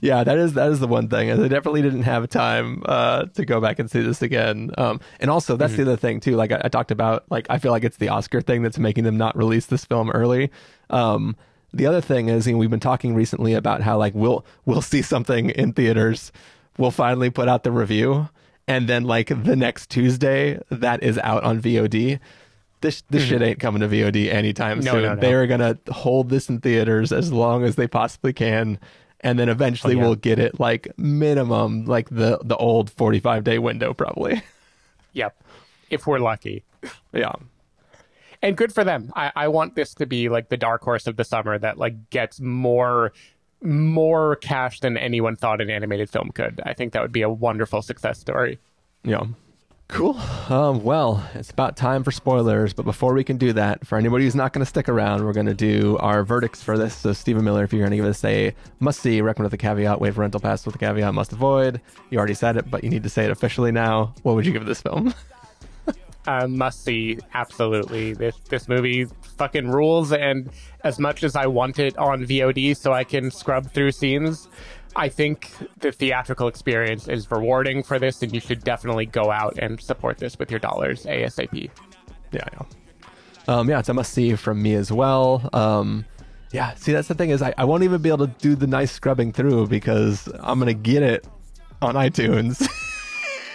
Yeah, that is that is the one thing. I definitely didn't have time uh, to go back and see this again. Um, and also, that's the other thing too. Like I, I talked about, like I feel like it's the Oscar thing that's making them not release this film early. Um, the other thing is, you know, we've been talking recently about how like we'll we'll see something in theaters, we'll finally put out the review, and then like the next Tuesday, that is out on VOD. This this shit ain't coming to VOD anytime No, soon. no, no. They are gonna hold this in theaters as long as they possibly can, and then eventually Oh, yeah. we'll get it like minimum like the the old forty five day window probably. Yep. If we're lucky. yeah. and good for them. I, I want this to be like the dark horse of the summer that like gets more more cash than anyone thought an animated film could. I think that would be a wonderful success story. Yeah. Cool. Um, well, it's about time for spoilers, but before we can do that, for anybody who's not going to stick around, we're going to do our verdicts for this. So, Stephen Miller, if you're going to give us a must see, recommend with a caveat, waive rental pass with a caveat, must avoid. You already said it, but you need to say it officially now. What would you give this film? uh, must see. Absolutely, this this movie fucking rules. And as much as I want it on VOD so I can scrub through scenes, I think the theatrical experience is rewarding for this, and you should definitely go out and support this with your dollars ASAP. Yeah, yeah. Um, yeah, it's a must see from me as well. Um, yeah, see, that's the thing is I, I won't even be able to do the nice scrubbing through because I'm gonna get it on iTunes.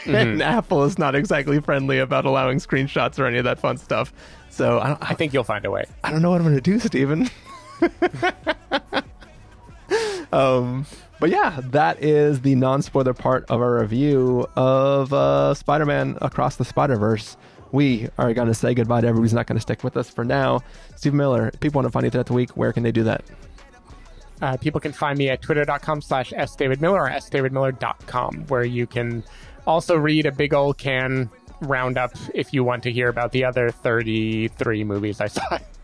mm-hmm. and Apple is not exactly friendly about allowing screenshots or any of that fun stuff. So I, I think you'll find a way. I don't know what I'm gonna do, Steven. um, but yeah, that is the non-spoiler part of our review of uh, Spider-Man Across the Spider-Verse we are going to say goodbye to everybody who's not going to stick with us for now. Steve Miller, people want to find you throughout the week. Where can they do that? Uh, people can find me at twitter.com slash sdavidmiller or sdavidmiller.com, where you can also read a big old Cannes roundup if you want to hear about the other 33 movies I saw.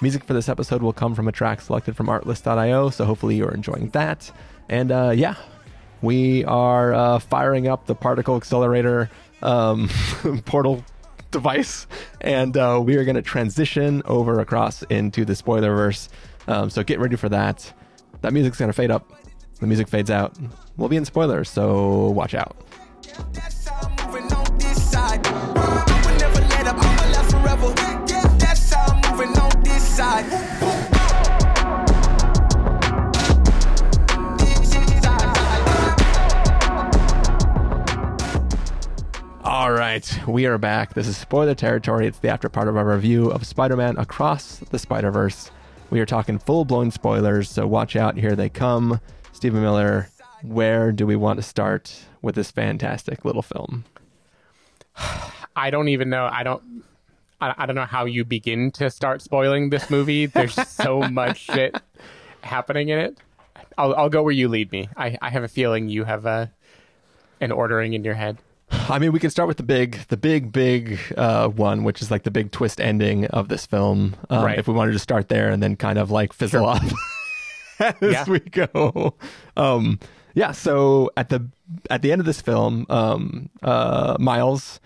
Music for this episode will come from a track selected from artlist.io, so hopefully you're enjoying that. And uh, yeah, we are uh, firing up the particle accelerator um, portal device, and uh, we are going to transition over across into the spoilerverse. Um, so get ready for that. That music's going to fade up. The music fades out. We'll be in spoilers, so watch out. All right, we are back. This is spoiler territory. It's the after part of our review of Spider Man Across the Spider Verse. We are talking full blown spoilers, so watch out. Here they come. Stephen Miller, where do we want to start with this fantastic little film? I don't even know. I don't. I, I don't know how you begin to start spoiling this movie. There's so much shit happening in it. I'll, I'll go where you lead me. I, I have a feeling you have a an ordering in your head. I mean, we can start with the big, the big, big uh, one, which is like the big twist ending of this film. Um, right. If we wanted to start there and then kind of like fizzle sure. off as yeah. we go. Um, yeah. So at the at the end of this film, um, uh, Miles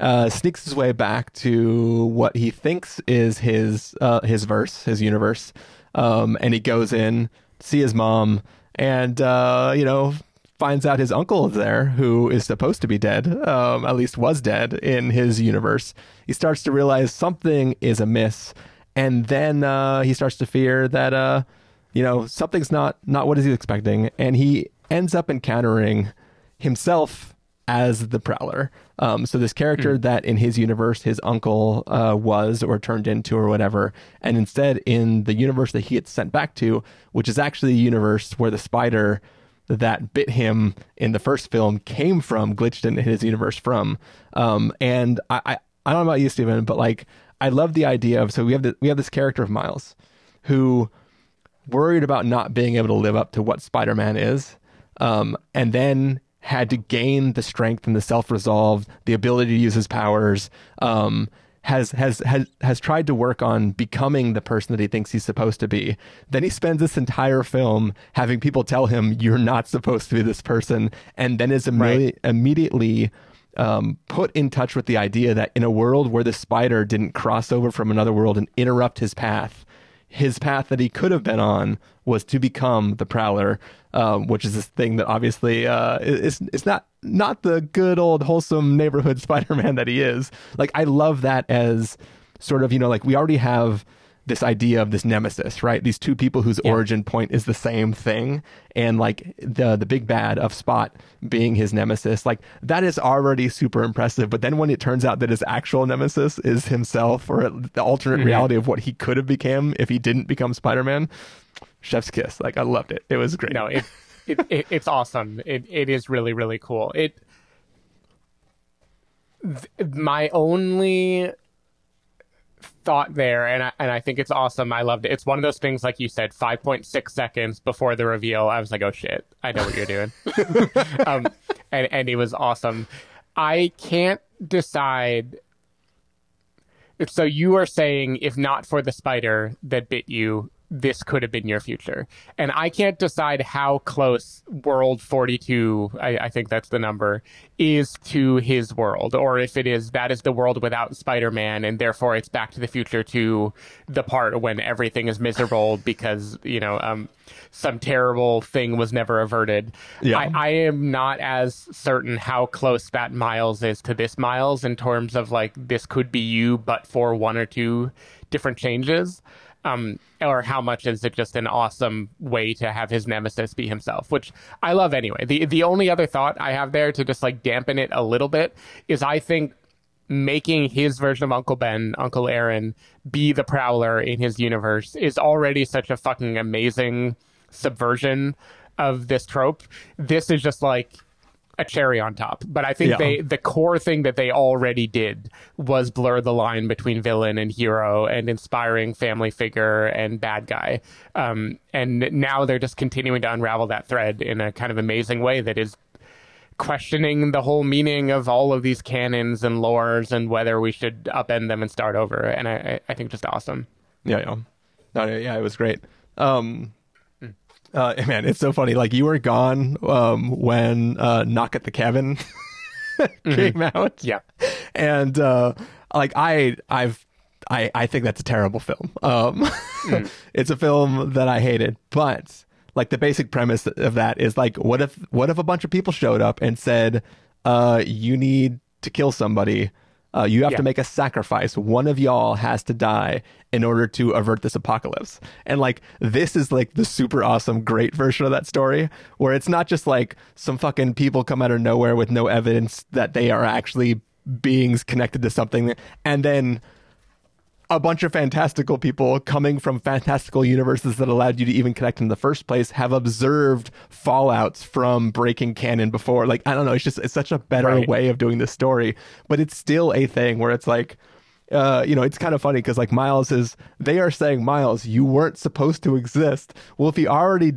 uh, sneaks his way back to what he thinks is his uh, his verse, his universe, um, and he goes in to see his mom, and uh, you know finds out his uncle is there, who is supposed to be dead, um, at least was dead in his universe. He starts to realize something is amiss, and then uh, he starts to fear that uh, you know something's not not what he's expecting, and he ends up encountering himself as the Prowler. Um, so this character mm. that in his universe his uncle uh, was or turned into or whatever, and instead in the universe that he gets sent back to, which is actually a universe where the spider that bit him in the first film came from, glitched into his universe from. Um, and I, I, I don't know about you, Steven, but like I love the idea of so we have the, we have this character of Miles who worried about not being able to live up to what Spider-Man is, um, and then had to gain the strength and the self-resolve, the ability to use his powers, um, has has has has tried to work on becoming the person that he thinks he's supposed to be. Then he spends this entire film having people tell him you're not supposed to be this person, and then is right. immediately um, put in touch with the idea that in a world where the spider didn't cross over from another world and interrupt his path, his path that he could have been on was to become the Prowler, um, which is this thing that obviously uh, is not not the good old wholesome neighborhood Spider-Man that he is. Like I love that as sort of you know like we already have this idea of this nemesis, right? These two people whose yeah. origin point is the same thing, and like the the big bad of Spot being his nemesis, like that is already super impressive. But then when it turns out that his actual nemesis is himself, or the alternate mm-hmm. reality of what he could have become if he didn't become Spider Man, chef's kiss. Like I loved it. It was great. No, it, it, it it's awesome. It it is really really cool. It th- my only thought there, and I, and I think it's awesome. I loved it. It's one of those things, like you said, 5.6 seconds before the reveal, I was like, oh shit, I know what you're doing. um, and, and it was awesome. I can't decide. So you are saying, if not for the spider that bit you, this could have been your future. And I can't decide how close World 42, I, I, think that's the number, is to his world, or if it is that is the world without Spider Man, and therefore it's Back to the Future to the part when everything is miserable because, you know, um, some terrible thing was never averted. Yeah. I, I am not as certain how close that Miles is to this Miles in terms of like, this could be you, but for one or two different changes um, or how much is it just an awesome way to have his nemesis be himself, which I love anyway. The the only other thought I have there to just like dampen it a little bit is I think making his version of Uncle Ben, Uncle Aaron, be the Prowler in his universe is already such a fucking amazing subversion of this trope. This is just like a cherry on top. But I think yeah. they the core thing that they already did was blur the line between villain and hero and inspiring family figure and bad guy. Um, and now they're just continuing to unravel that thread in a kind of amazing way that is questioning the whole meaning of all of these canons and lores and whether we should upend them and start over. And I, I think just awesome. Yeah, yeah. No, yeah, it was great. Um, uh, man, it's so funny. Like you were gone um, when uh, Knock at the Cabin came mm-hmm. out. Yeah, and uh, like I, I've, I, I think that's a terrible film. Um, mm. it's a film that I hated, but like the basic premise of that is like, what if, what if a bunch of people showed up and said, uh, you need to kill somebody uh, you have yeah. to make a sacrifice. One of y'all has to die in order to avert this apocalypse. And like this is like the super awesome, great version of that story, where it's not just like some fucking people come out of nowhere with no evidence that they are actually beings connected to something, and then a bunch of fantastical people coming from fantastical universes that allowed you to even connect in the first place have observed fallouts from breaking canon before. Like, I don't know, it's just, it's such a better right. way of doing this story, but it's still a thing where it's like, uh, you know, it's kind of funny because like Miles is, they are saying, Miles, you weren't supposed to exist. Well, if he already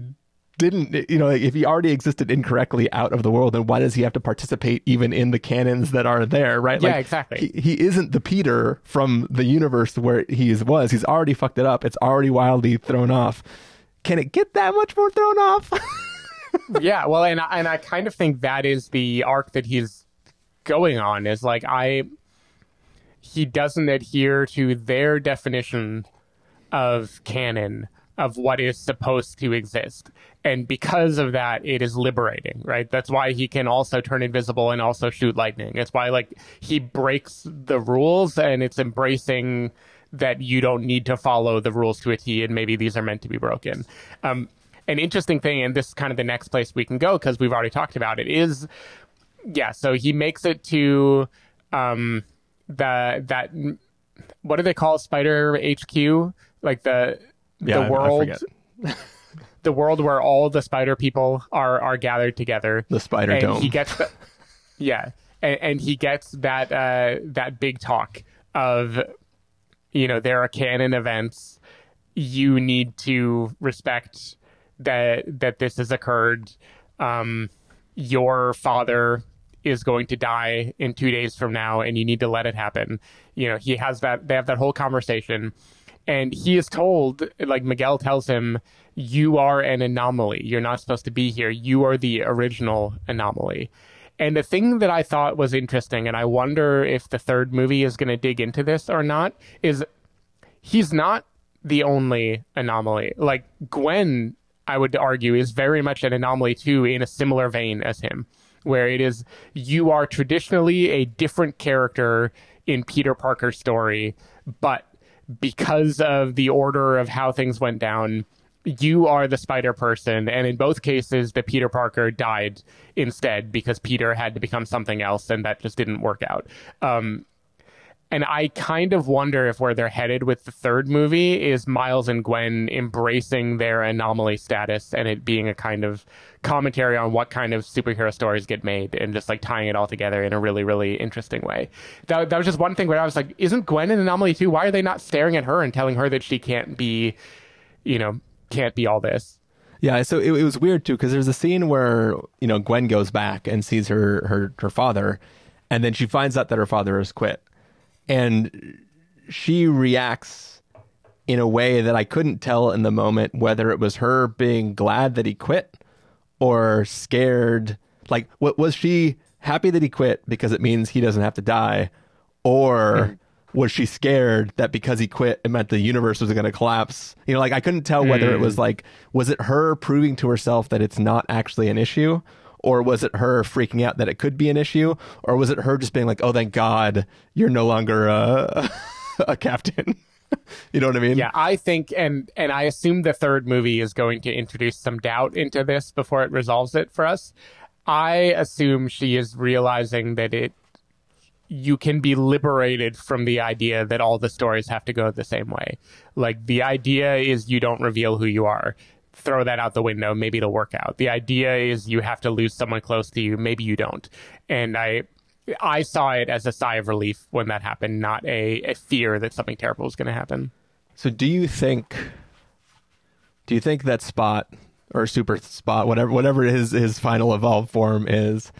didn't, you know, if he already existed incorrectly out of the world, then why does he have to participate even in the canons that are there, right? Yeah, like, exactly. He, he isn't the Peter from the universe where he was. He's already fucked it up. It's already wildly thrown off. Can it get that much more thrown off? yeah, well, and and I kind of think that is the arc that he's going on. Is like I, he doesn't adhere to their definition of canon of what is supposed to exist. And because of that, it is liberating, right? That's why he can also turn invisible and also shoot lightning. It's why, like, he breaks the rules and it's embracing that you don't need to follow the rules to a T and maybe these are meant to be broken. Um, an interesting thing, and this is kind of the next place we can go because we've already talked about it, is yeah, so he makes it to um, the that what do they call Spider HQ? Like the yeah, the world the world where all the spider people are are gathered together. The spider and dome. He gets the, yeah, and, and he gets that uh, that big talk of you know there are canon events. You need to respect that that this has occurred. Um, your father is going to die in two days from now, and you need to let it happen. You know, he has that. They have that whole conversation and he is told like miguel tells him you are an anomaly. You're not supposed to be here. You are the original anomaly. And the thing that i thought was interesting and i wonder if the third movie is going to dig into this or not is he's not the only anomaly. Like gwen i would argue is very much an anomaly too in a similar vein as him where it is you are traditionally a different character in peter parker's story but because of the order of how things went down, you are the spider person and in both cases the peter parker died instead because peter had to become something else and that just didn't work out. Um, And I kind of wonder if where they're headed with the third movie is Miles and Gwen embracing their anomaly status and it being a kind of commentary on what kind of superhero stories get made and just like tying it all together in a really, really interesting way. That, that was just one thing where I was like, isn't Gwen an anomaly too? Why are they not staring at her and telling her that she can't be, you know, can't be all this? Yeah, so it, it was weird too because there's a scene where you know Gwen goes back and sees her her her father, and then she finds out that her father has quit, and she reacts in a way that I couldn't tell in the moment whether it was her being glad that he quit or scared. Like, what was she happy that he quit because it means he doesn't have to die, or mm was she scared that because he quit it meant the universe was going to collapse you know like i couldn't tell whether it was hmm. like was it her proving to herself that it's not actually an issue or was it her freaking out that it could be an issue or was it her just being like oh thank god you're no longer uh, a, a captain you know what i mean yeah i think and and i assume the third movie is going to introduce some doubt into this before it resolves it for us i assume she is realizing that it you can be liberated from the idea that all the stories have to go the same way. Like the idea is you don't reveal who you are. Throw that out the window. Maybe it'll work out. The idea is you have to lose someone close to you. Maybe you don't. And I, I saw it as a sigh of relief when that happened, not a, a fear that something terrible was going to happen. So, do you think? Do you think that Spot or Super Spot, whatever whatever his his final evolved form is,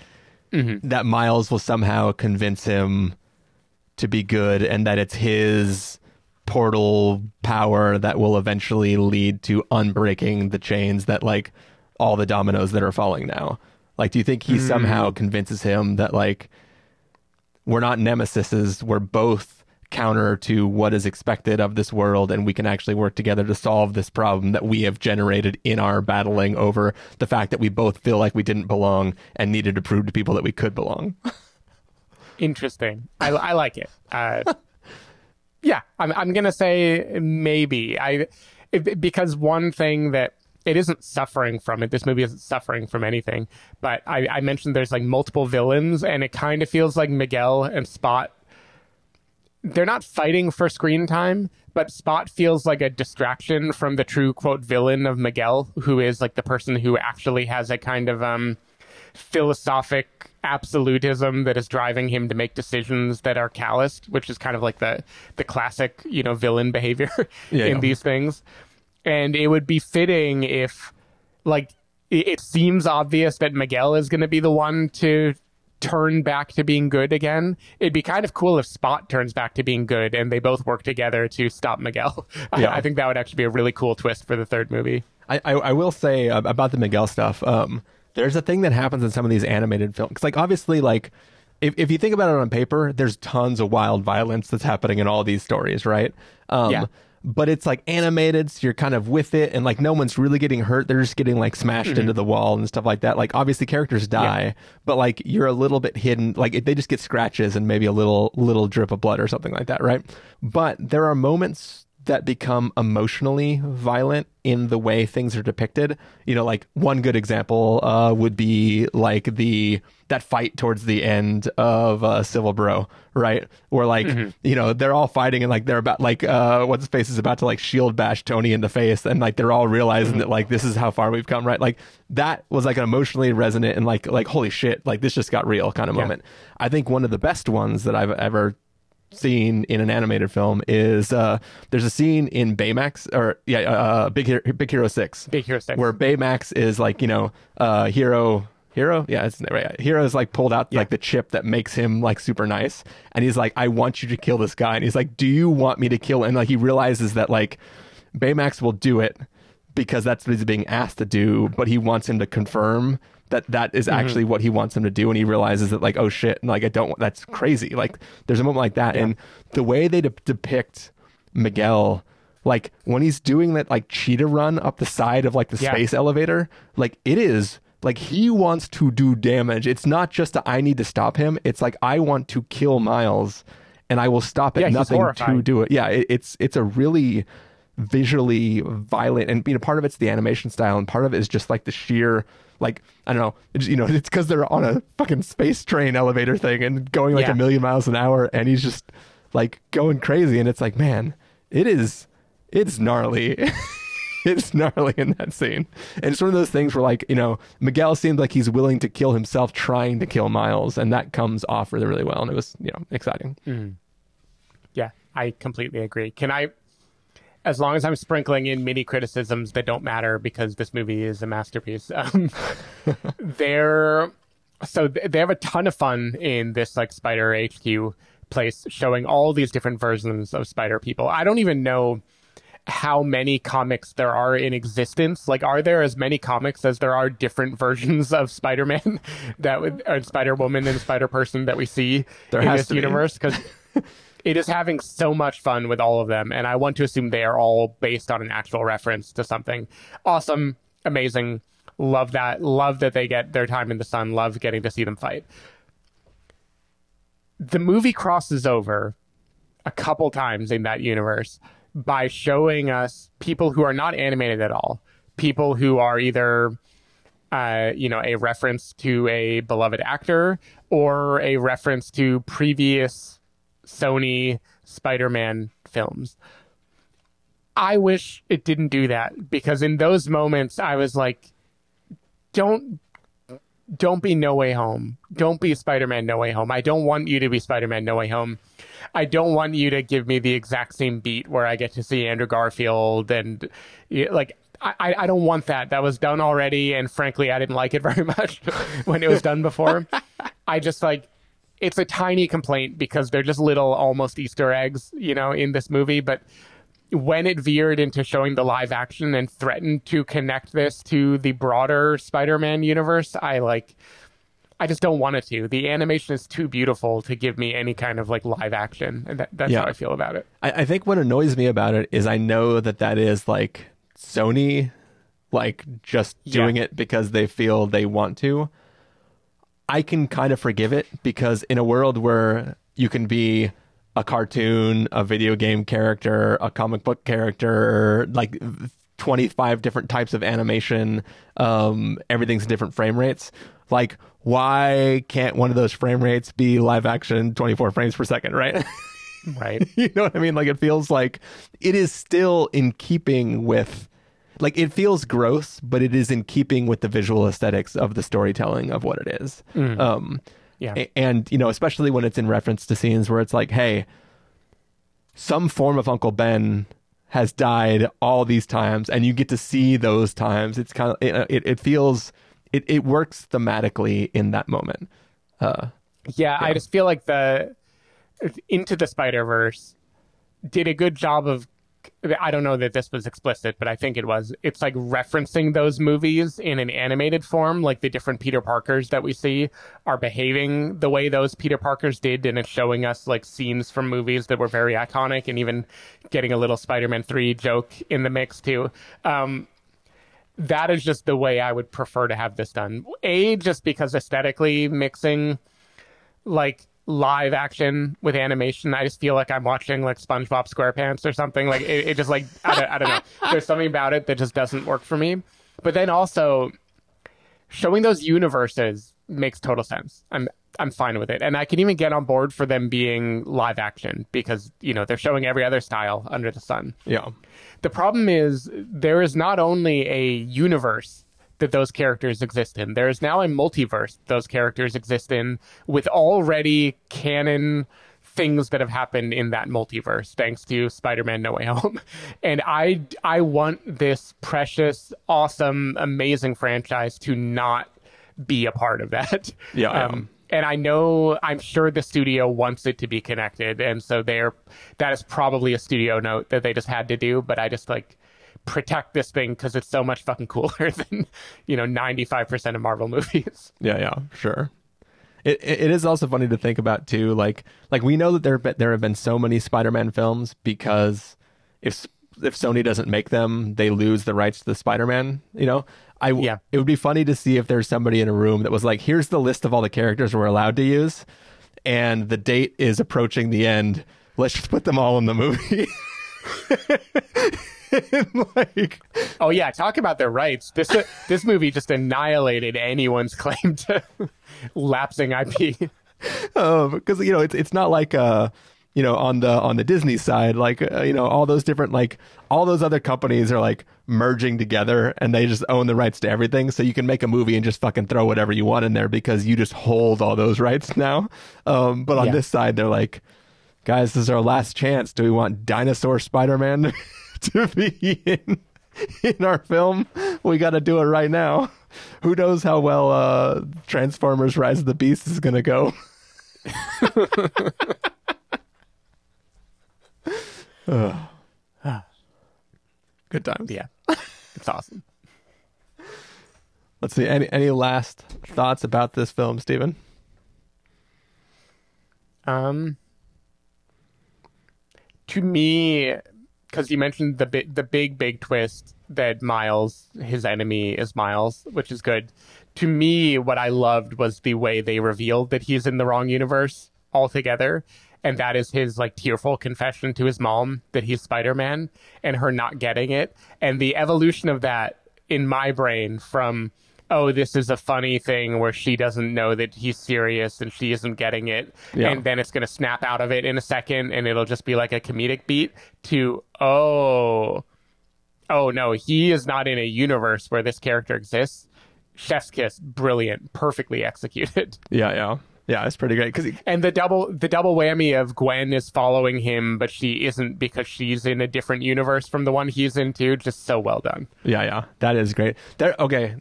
mm-hmm. that Miles will somehow convince him to be good and that it's his portal power that will eventually lead to unbreaking the chains that like all the dominoes that are falling now. Like, do you think he mm. somehow convinces him that like we're not nemesises, we're both counter to what is expected of this world and we can actually work together to solve this problem that we have generated in our battling over the fact that we both feel like we didn't belong and needed to prove to people that we could belong interesting i, I like it uh, yeah i'm, I'm gonna say maybe i it, because one thing that it isn't suffering from it. This movie isn't suffering from anything. But I, I mentioned there's like multiple villains, and it kind of feels like Miguel and Spot they're not fighting for screen time, but Spot feels like a distraction from the true quote villain of Miguel, who is like the person who actually has a kind of um philosophic absolutism that is driving him to make decisions that are calloused, which is kind of like the the classic, you know, villain behavior yeah, in yeah. these things. And it would be fitting if like it seems obvious that Miguel is going to be the one to turn back to being good again. It'd be kind of cool if Spot turns back to being good and they both work together to stop Miguel. Yeah. I, think that would actually be a really cool twist for the third movie. I, I, I will say about the Miguel stuff. Um, there's a thing that happens in some of these animated films. Like obviously, like if if you think about it on paper, there's tons of wild violence that's happening in all these stories, right? Um, yeah but it's like animated, so you're kind of with it, and like no one's really getting hurt. They're just getting like smashed mm-hmm. into the wall and stuff like that. Like obviously characters die, yeah. but like you're a little bit hidden. Like they just get scratches and maybe a little little drip of blood or something like that, right? But there are moments that become emotionally violent in the way things are depicted. You know, like one good example uh, would be like the that fight towards the end of uh, Civil Bro, right? Where like mm-hmm. you know they're all fighting and like they're about like uh, what's his face is about to like shield bash Tony in the face, and like they're all realizing mm-hmm. that like this is how far we've come, right? Like that was like an emotionally resonant and like like holy shit, like this just got real kind of yeah. moment. I think one of the best ones that I've ever scene in an animated film is uh, there's a scene in Baymax or yeah, uh, uh Big Hero, Big Hero Six, Big Hero Six, where Baymax is like you know uh, Hiro. Hiro, yeah, it's right. Hiro is like pulled out yeah. like the chip that makes him like super nice, and he's like, "I want you to kill this guy," and he's like, "Do you want me to kill?" And like he realizes that like Baymax will do it because that's what he's being asked to do, but he wants him to confirm that that is mm-hmm. actually what he wants him to do and he realizes that like oh shit like i don't that's crazy like there's a moment like that yeah. and the way they de- depict miguel like when he's doing that like cheetah run up the side of like the yeah. space elevator like it is like he wants to do damage it's not just a, I need to stop him it's like i want to kill miles and i will stop at yeah, nothing to do it yeah it, it's it's a really visually violent and you know part of it's the animation style and part of it is just like the sheer like I don't know, it's, you know, it's because they're on a fucking space train elevator thing and going like yeah. a million miles an hour, and he's just like going crazy, and it's like, man, it is, it's gnarly. it's gnarly in that scene. And it's one of those things where, like, you know, Miguel seemed like he's willing to kill himself trying to kill Miles, and that comes off really, really well. And it was, you know, exciting. Mm. Yeah, I completely agree. Can I, as long as I'm sprinkling in mini criticisms that don't matter because this movie is a masterpiece, um, they're so they have a ton of fun in this like Spider HQ place, showing all these different versions of Spider people. I don't even know how many comics there are in existence. Like, are there as many comics as there are different versions of Spider-Man that would, or Spider-Woman and Spider-Person that we see there in this universe? Because it is having so much fun with all of them, and I want to assume they are all based on an actual reference to something awesome, amazing. Love that. Love that they get their time in the sun. Love getting to see them fight. The movie crosses over a couple times in that universe by showing us people who are not animated at all, people who are either, uh, you know, a reference to a beloved actor or a reference to previous Sony Spider-Man films. I wish it didn't do that because in those moments I was like, don't don't be No Way Home. Don't be Spider-Man No Way Home. I don't want you to be Spider-Man No Way Home. I don't want you to give me the exact same beat where I get to see Andrew Garfield and like I, I don't want that. That was done already, and frankly, I didn't like it very much when it was done before. I just like it's a tiny complaint because they're just little almost Easter eggs, you know, in this movie. But when it veered into showing the live action and threatened to connect this to the broader Spider-Man universe, I like I just don't want it to. The animation is too beautiful to give me any kind of like live action, and that, that's yeah. how I feel about it. I, I, think what annoys me about it is I know that that is like Sony, like just doing yeah. it because they feel they want to. I can kind of forgive it because in a world where you can be a cartoon, a video game character, a comic book character, like 25 different types of animation, um, everything's different frame rates. Like, why can't one of those frame rates be live action 24 frames per second, right? Right. you know what I mean? Like, it feels like it is still in keeping with, like, it feels gross, but it is in keeping with the visual aesthetics of the storytelling of what it is. Mm. Um, yeah. And, you know, especially when it's in reference to scenes where it's like, hey, some form of Uncle Ben has died all these times, and you get to see those times. It's kind of, it, it, it feels it, it works thematically in that moment. Uh, yeah, yeah, I just feel like the Into the Spider Verse did a good job of. I don't know that this was explicit, but I think it was. It's like referencing those movies in an animated form, like the different Peter Parkers that we see are behaving the way those Peter Parkers did, and it's showing us like scenes from movies that were very iconic, and even getting a little Spider-Man Three joke in the mix too. Um, that is just the way I would prefer to have this done. A, just because aesthetically mixing like live action with animation, I just feel like I'm watching like SpongeBob SquarePants or something. Like it, it just like I don't, I don't know. There's something about it that just doesn't work for me. But then also showing those universes makes total sense. I'm I'm fine with it. And I can even get on board for them being live action because, you know, they're showing every other style under the sun. Yeah. The problem is there is not only a universe that those characters exist in, there is now a multiverse those characters exist in with already canon things that have happened in that multiverse thanks to Spider-Man No Way Home. And I I want this precious, awesome, amazing franchise to not be a part of that. Yeah. Um, and I know I'm sure the studio wants it to be connected, and so they're that is probably a studio note that they just had to do. But I just like protect this thing because it's so much fucking cooler than you know 95% of Marvel movies. Yeah, yeah, sure. It it is also funny to think about too. Like like we know that there there have been so many Spider-Man films because if if Sony doesn't make them, they lose the rights to the Spider-Man. You know, I yeah. it would be funny to see if there's somebody in a room that was like, here's the list of all the characters we're allowed to use, and the date is approaching the end. Let's just put them all in the movie. like, oh yeah, talk about their rights. This uh, this movie just annihilated anyone's claim to lapsing IP. Um, because you know it's it's not like uh you know, on the on the Disney side, like uh, you know, all those different like all those other companies are like merging together and they just own the rights to everything. So you can make a movie and just fucking throw whatever you want in there because you just hold all those rights now. Um, but on Yeah. this side, they're like, guys, this is our last chance. Do we want dinosaur Spider-Man to be in in our film? We got to do it right now. Who knows how well uh, Transformers: Rise of the Beast is gonna go? Ugh. Good times. Yeah, it's awesome. Let's see. Any any last thoughts about this film, Stephen? Um, to me, because you mentioned the big, the big, big twist that Miles, his enemy, is Miles, which is good. To me, what I loved was the way they revealed that he's in the wrong universe altogether, and that is his like tearful confession to his mom that he's Spider Man, and her not getting it, and the evolution of that in my brain from oh, this is a funny thing where she doesn't know that he's serious and she isn't getting it. Yeah. And then it's going to snap out of it in a second and it'll just be like a comedic beat to, oh, oh no, he is not in a universe where this character exists. Chef's kiss, brilliant, perfectly executed. Yeah, yeah, yeah. It's pretty great because And the double the double whammy of Gwen is following him, but she isn't because she's in a different universe from the one he's into. Just so well done. yeah, yeah. That is great. There. Okay,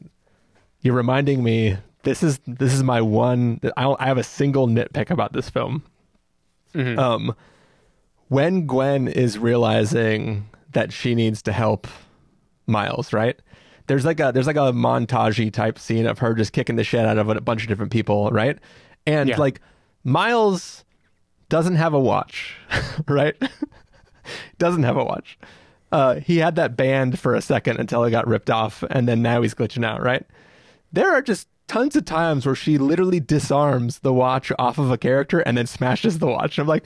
you're reminding me. This is this is my one. I don't- I have a single nitpick about this film. Um, when Gwen is realizing that she needs to help Miles, right? There's like a there's like a montagey type scene of her just kicking the shit out of a bunch of different people, right? And Yeah. like Miles doesn't have a watch, right? doesn't have a watch. Uh, he had that band for a second until it got ripped off, and then now he's glitching out, right? There are just tons of times where she literally disarms the watch off of a character and then smashes the watch. And I'm like,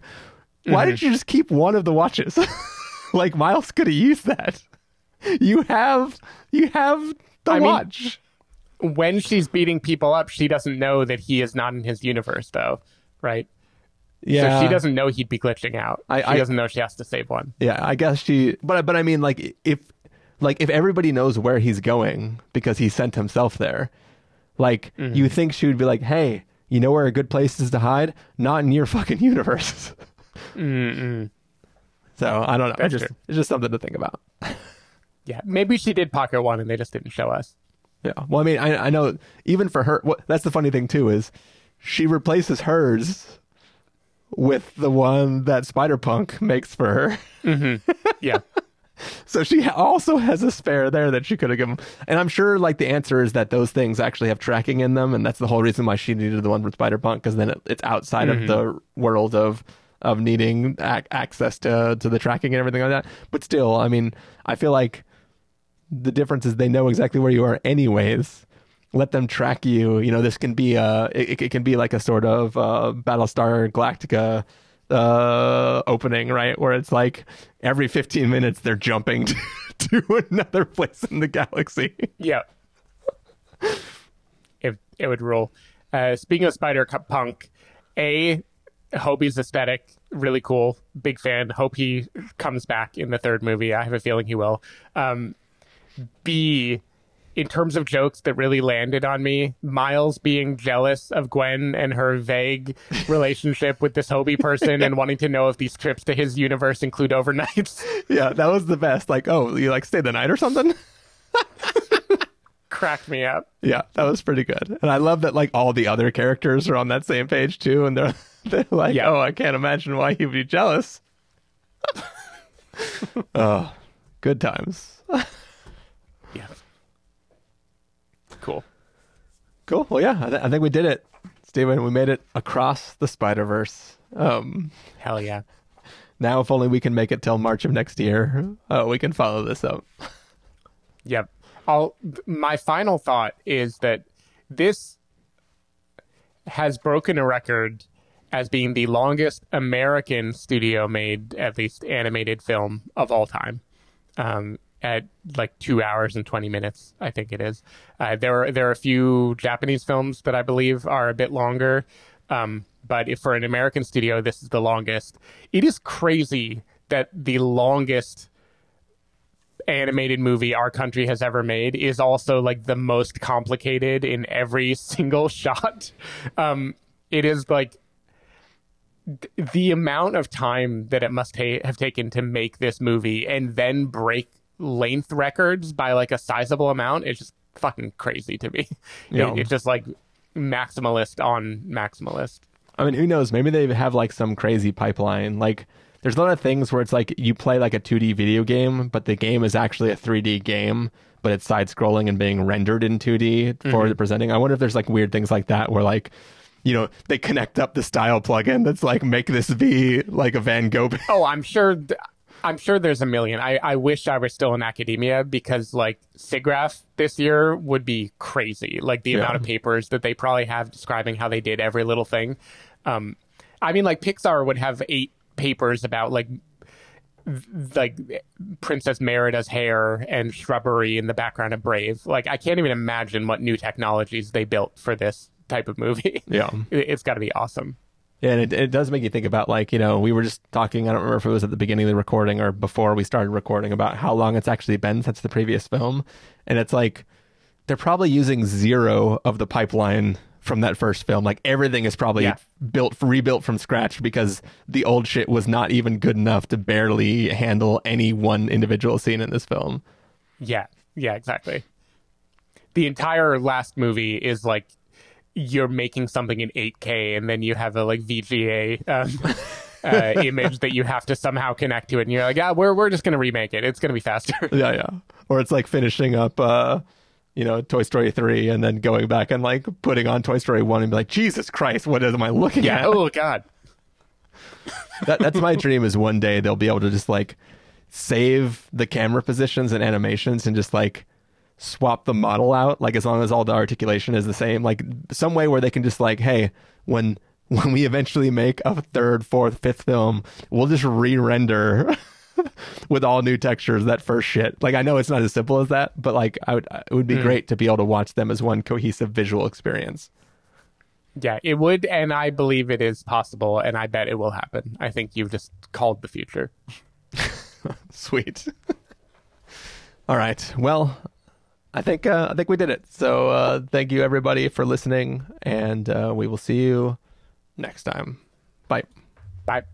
why did mm-hmm. you just keep one of the watches? like Miles could have used that. You have you have the I mean, watch. when she's beating people up, she doesn't know that he is not in his universe, though, right? yeah, So she doesn't know he'd be glitching out. I- she I- doesn't know she has to save one. Yeah, I guess she. But but I mean, like if like if everybody knows where he's going because he sent himself there, like Mm-hmm. you think she would be like, hey, you know where a good place is to hide? Not in your fucking universe. Mm-mm. So I don't know. It's just it's just something to think about. Yeah, maybe she did pocket one and they just didn't show us. Yeah. Well, I mean, I I know even for her. What that's the funny thing too is she replaces hers with the one that Spider Punk makes for her. Yeah, So she also has a spare there that she could have given. And I'm sure like the answer is that those things actually have tracking in them, and that's the whole reason why she needed the one with Spider Punk because then it, it's outside of the world of of needing ac- access to to the tracking and everything like that. But still, I mean, I feel like the difference is they know exactly where you are anyways. Let them track you. You know, this can be a it, it can be like a sort of uh, Battlestar Galactica uh opening right where it's like every 15 minutes they're jumping to, to another place in the galaxy yeah. It it would rule. Uh, speaking of Spider Punk, a Hobie's aesthetic really cool. Big fan. Hope he comes back in the third movie. I have a feeling he will. Um, B, in terms of jokes that really landed on me, Miles being jealous of Gwen and her vague relationship with this Hobie person and wanting to know if these trips to his universe include overnights. yeah that was the best like oh you like stay the night or something Cracked me up. yeah that was pretty good and i love that like all the other characters are on that same page too and they're they're like Yeah. oh i can't imagine why he'd be jealous oh good times Yeah. Cool. Cool. Well, yeah, I, th- I think we did it, Stephen. We made it across the Spider Verse. Um, Hell yeah. now, if only we can make it till March of next year, uh, we can follow this up. Yep. I'll, my final thought is that this has broken a record as being the longest American studio made, at least animated film of all time. Um, at like two hours and 20 minutes, I think it is. Uh, there, are, there are a few Japanese films that I believe are a bit longer. Um, but if for an American studio, this is the longest. It is crazy that the longest animated movie our country has ever made is also like the most complicated in every single shot. Um, it is like th- the amount of time that it must ta- have taken to make this movie and then break length records by like a sizable amount is just fucking crazy to me. Yeah. It- it's just like maximalist on maximalist. I mean, who knows? Maybe they have like some crazy pipeline. Like, there's a lot of things where it's like you play like a 2D video game, but the game is actually a 3D game, but it's side scrolling and being rendered in 2D for Mhm. the presenting. I wonder if there's like weird things like that where like, you know, they connect up the style plugin that's like make this be like a Van Gogh. Oh, I'm sure. th- I'm sure there's a million. I, I wish I were still in academia because like SIGGRAPH this year would be crazy. Like the Yeah. amount of papers that they probably have describing how they did every little thing. Um, I mean, like Pixar would have eight papers about like like Princess Merida's hair and shrubbery in the background of Brave. Like I can't even imagine what new technologies they built for this type of movie. Yeah. It- it's got to be awesome. Yeah, and it, it does make you think about like you know we were just talking. I don't remember if it was at the beginning of the recording or before we started recording about how long it's actually been since the previous film, and it's like they're probably using zero of the pipeline from that first film. Like everything is probably Yeah. built rebuilt from scratch because the old shit was not even good enough to barely handle any one individual scene in this film. Yeah, yeah, exactly. The entire last movie is like you're making something in 8K, and then you have a like VGA um, uh, image that you have to somehow connect to it, and you're like, yeah, we're we're just gonna remake it. It's gonna be faster. Yeah, yeah. Or it's like finishing up, uh, you know, Toy Story three, and then going back and like putting on Toy Story one, and be like, Jesus Christ, what am I looking yeah. at? Oh God. that, that's my dream is one day they'll be able to just like save the camera positions and animations and just like swap the model out like as long as all the articulation is the same like some way where they can just like hey when when we eventually make a third fourth fifth film we'll just re-render with all new textures that first shit like i know it's not as simple as that but like i would it would be Hmm. great to be able to watch them as one cohesive visual experience Yeah, it would, and I believe it is possible, and I bet it will happen. I think you've just called the future. Sweet. All right. Well, I think uh, I think we did it. So uh, thank you everybody for listening, and uh, we will see you next time. Bye. Bye.